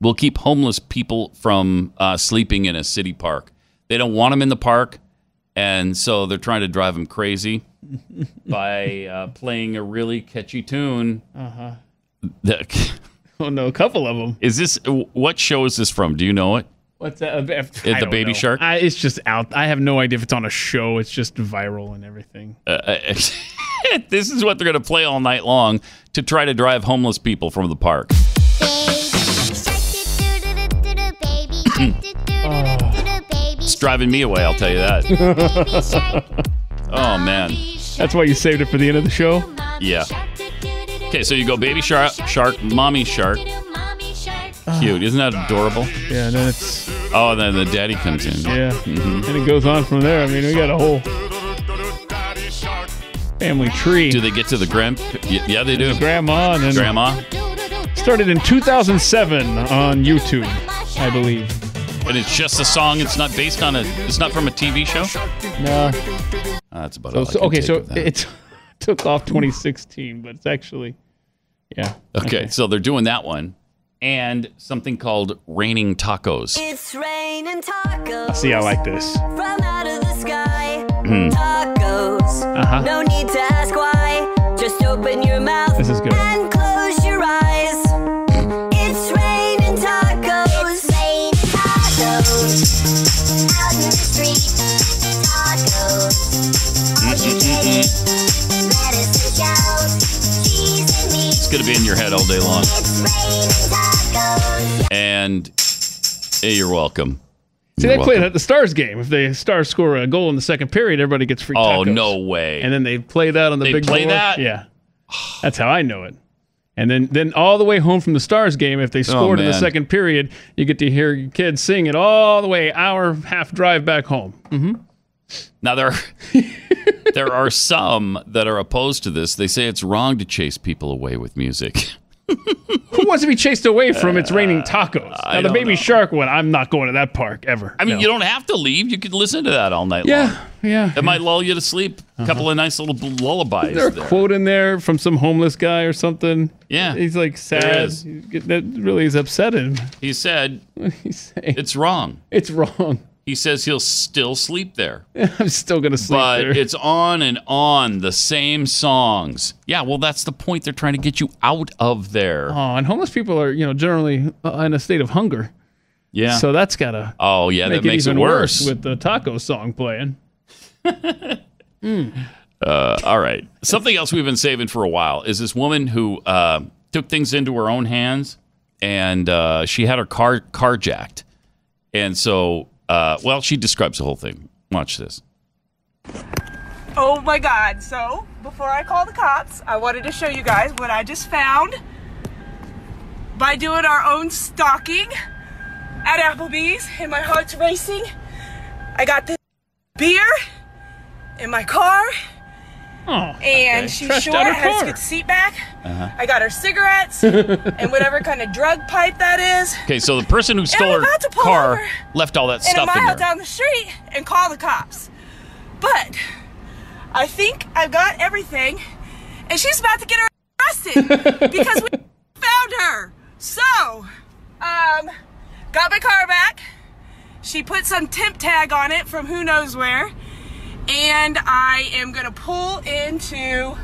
will keep homeless people from uh, sleeping in a city park. They don't want them in the park, and so they're trying to drive them crazy by uh, playing a really catchy tune. Uh huh. that- Oh no, a couple of them. Is this what show is this from? Do you know it? What's that? Uh, I the Baby know. Shark? I, it's just out. I have no idea if it's on a show. It's just viral and everything. Uh, this is what they're going to play all night long to try to drive homeless people from the park. It's driving me away, I'll tell you that. oh, man. That's why you saved it for the end of the show. Yeah. Okay, so you go baby shark, shark, mommy shark. Cute. Isn't that adorable? Yeah, and then it's Oh, and then the daddy comes in. yeah, Mhm. and it goes on from there. I mean, we got a whole family tree. Do they get to the grand? Yeah, they do. Grandma and then Grandma. started in 2007 on YouTube, I believe. And it's just a song. It's not based on a. It's not from a TV show. No. Uh, that's about So, all. I so- can okay, take so it took off 2016, but it's actually yeah. Okay, so they're doing that one, and something called raining tacos. It's raining tacos. See, I like this. From out of the sky. Hmm. Tacos. Uh-huh. No need to ask why. Just open your mouth This is good. Going to be in your head all day long. It's raining tacos. And hey, you're welcome. See, You're they play it at the Stars game. If the Stars score a goal in the second period, everybody gets free Tacos. Oh, no way. And then they play that on the They big play board. that? Yeah. That's how I know it. And then, then all the way home from the Stars game, if they scored in the Oh, second period, you get to hear your kids sing it all the way, hour, half drive back home. Mm-hmm. Now there, there are some that are opposed to this. They say it's wrong to chase people away with music. Who wants to be chased away from It's Raining Tacos? Uh, Now, the Baby know. Shark one, I'm not going to that park ever. I mean, No. you don't have to leave. You could listen to that all night long. Yeah, yeah. It might lull you to sleep. A couple of nice little lullabies Is there a there. quote in there from some homeless guy or something? Yeah, He's like sad. there is. He's get- That really is upsetting. He said He's saying it's wrong. it's wrong. He says he'll still sleep there. I'm still going to sleep but there. it's on and on the same songs. Yeah, well, that's the point. They're trying to get you out of there. Oh, and homeless people are, you know, generally uh, in a state of hunger. yeah. So that's gotta oh, yeah, make that makes it it even worse. with the taco song playing. Uh, all right. Something else we've been saving for a while is this woman who uh, took things into her own hands and uh, she had her car carjacked. And so, uh, well, she describes the whole thing. Watch this. Oh my god. So, before I call the cops, I wanted to show you guys what I just found by doing our own stalking at Applebee's, and my heart's racing. I got this beer in my car, Oh, and okay. she Trashed sure has car. good seat back. Uh-huh. I got her cigarettes and whatever kind of drug pipe that is. Okay, so the person who stole her about to pull car over left all that stuff in a in mile there. down the street and call the cops. But I think I've got everything, and she's about to get arrested because we found her. So, um, got my car back. She put some temp tag on it from who knows where, and I am gonna pull into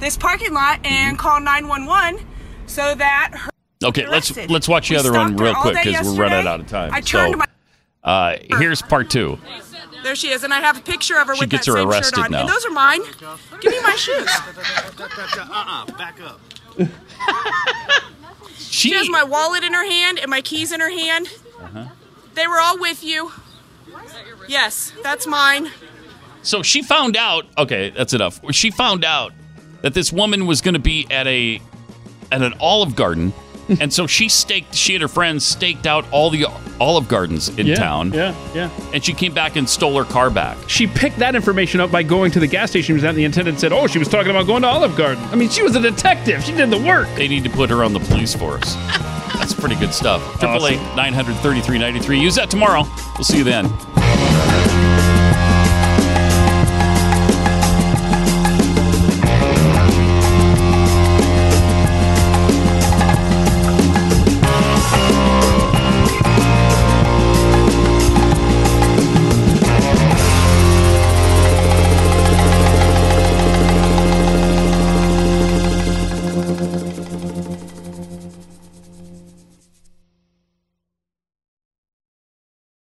this parking lot and call 911 so that her Okay, let's let's watch the We other one real quick because we're running out of time. I turned so, my uh, here's part two. There she is, and I have a picture of her She with gets that her same arrested shirt on. now. And those are mine. Give me my shoes. Uh-uh, back up. She has my wallet in her hand and my keys in her hand. Uh-huh. They were all with you. Yes, that's mine. So she found out. Okay, that's enough. She found out that this woman was going to be at a at an Olive Garden, and so she staked. She and her friends staked out all the Olive Gardens in Yeah, town. yeah, yeah. And she came back and stole her car back. She picked that information up by going to the gas station. She was at, and the attendant said, "Oh, she was talking about going to Olive Garden." I mean, she was a detective. She did the work. They need to put her on the police force. That's pretty good stuff. Triple eight nine hundred thirty three ninety three. Use that tomorrow. We'll see you then.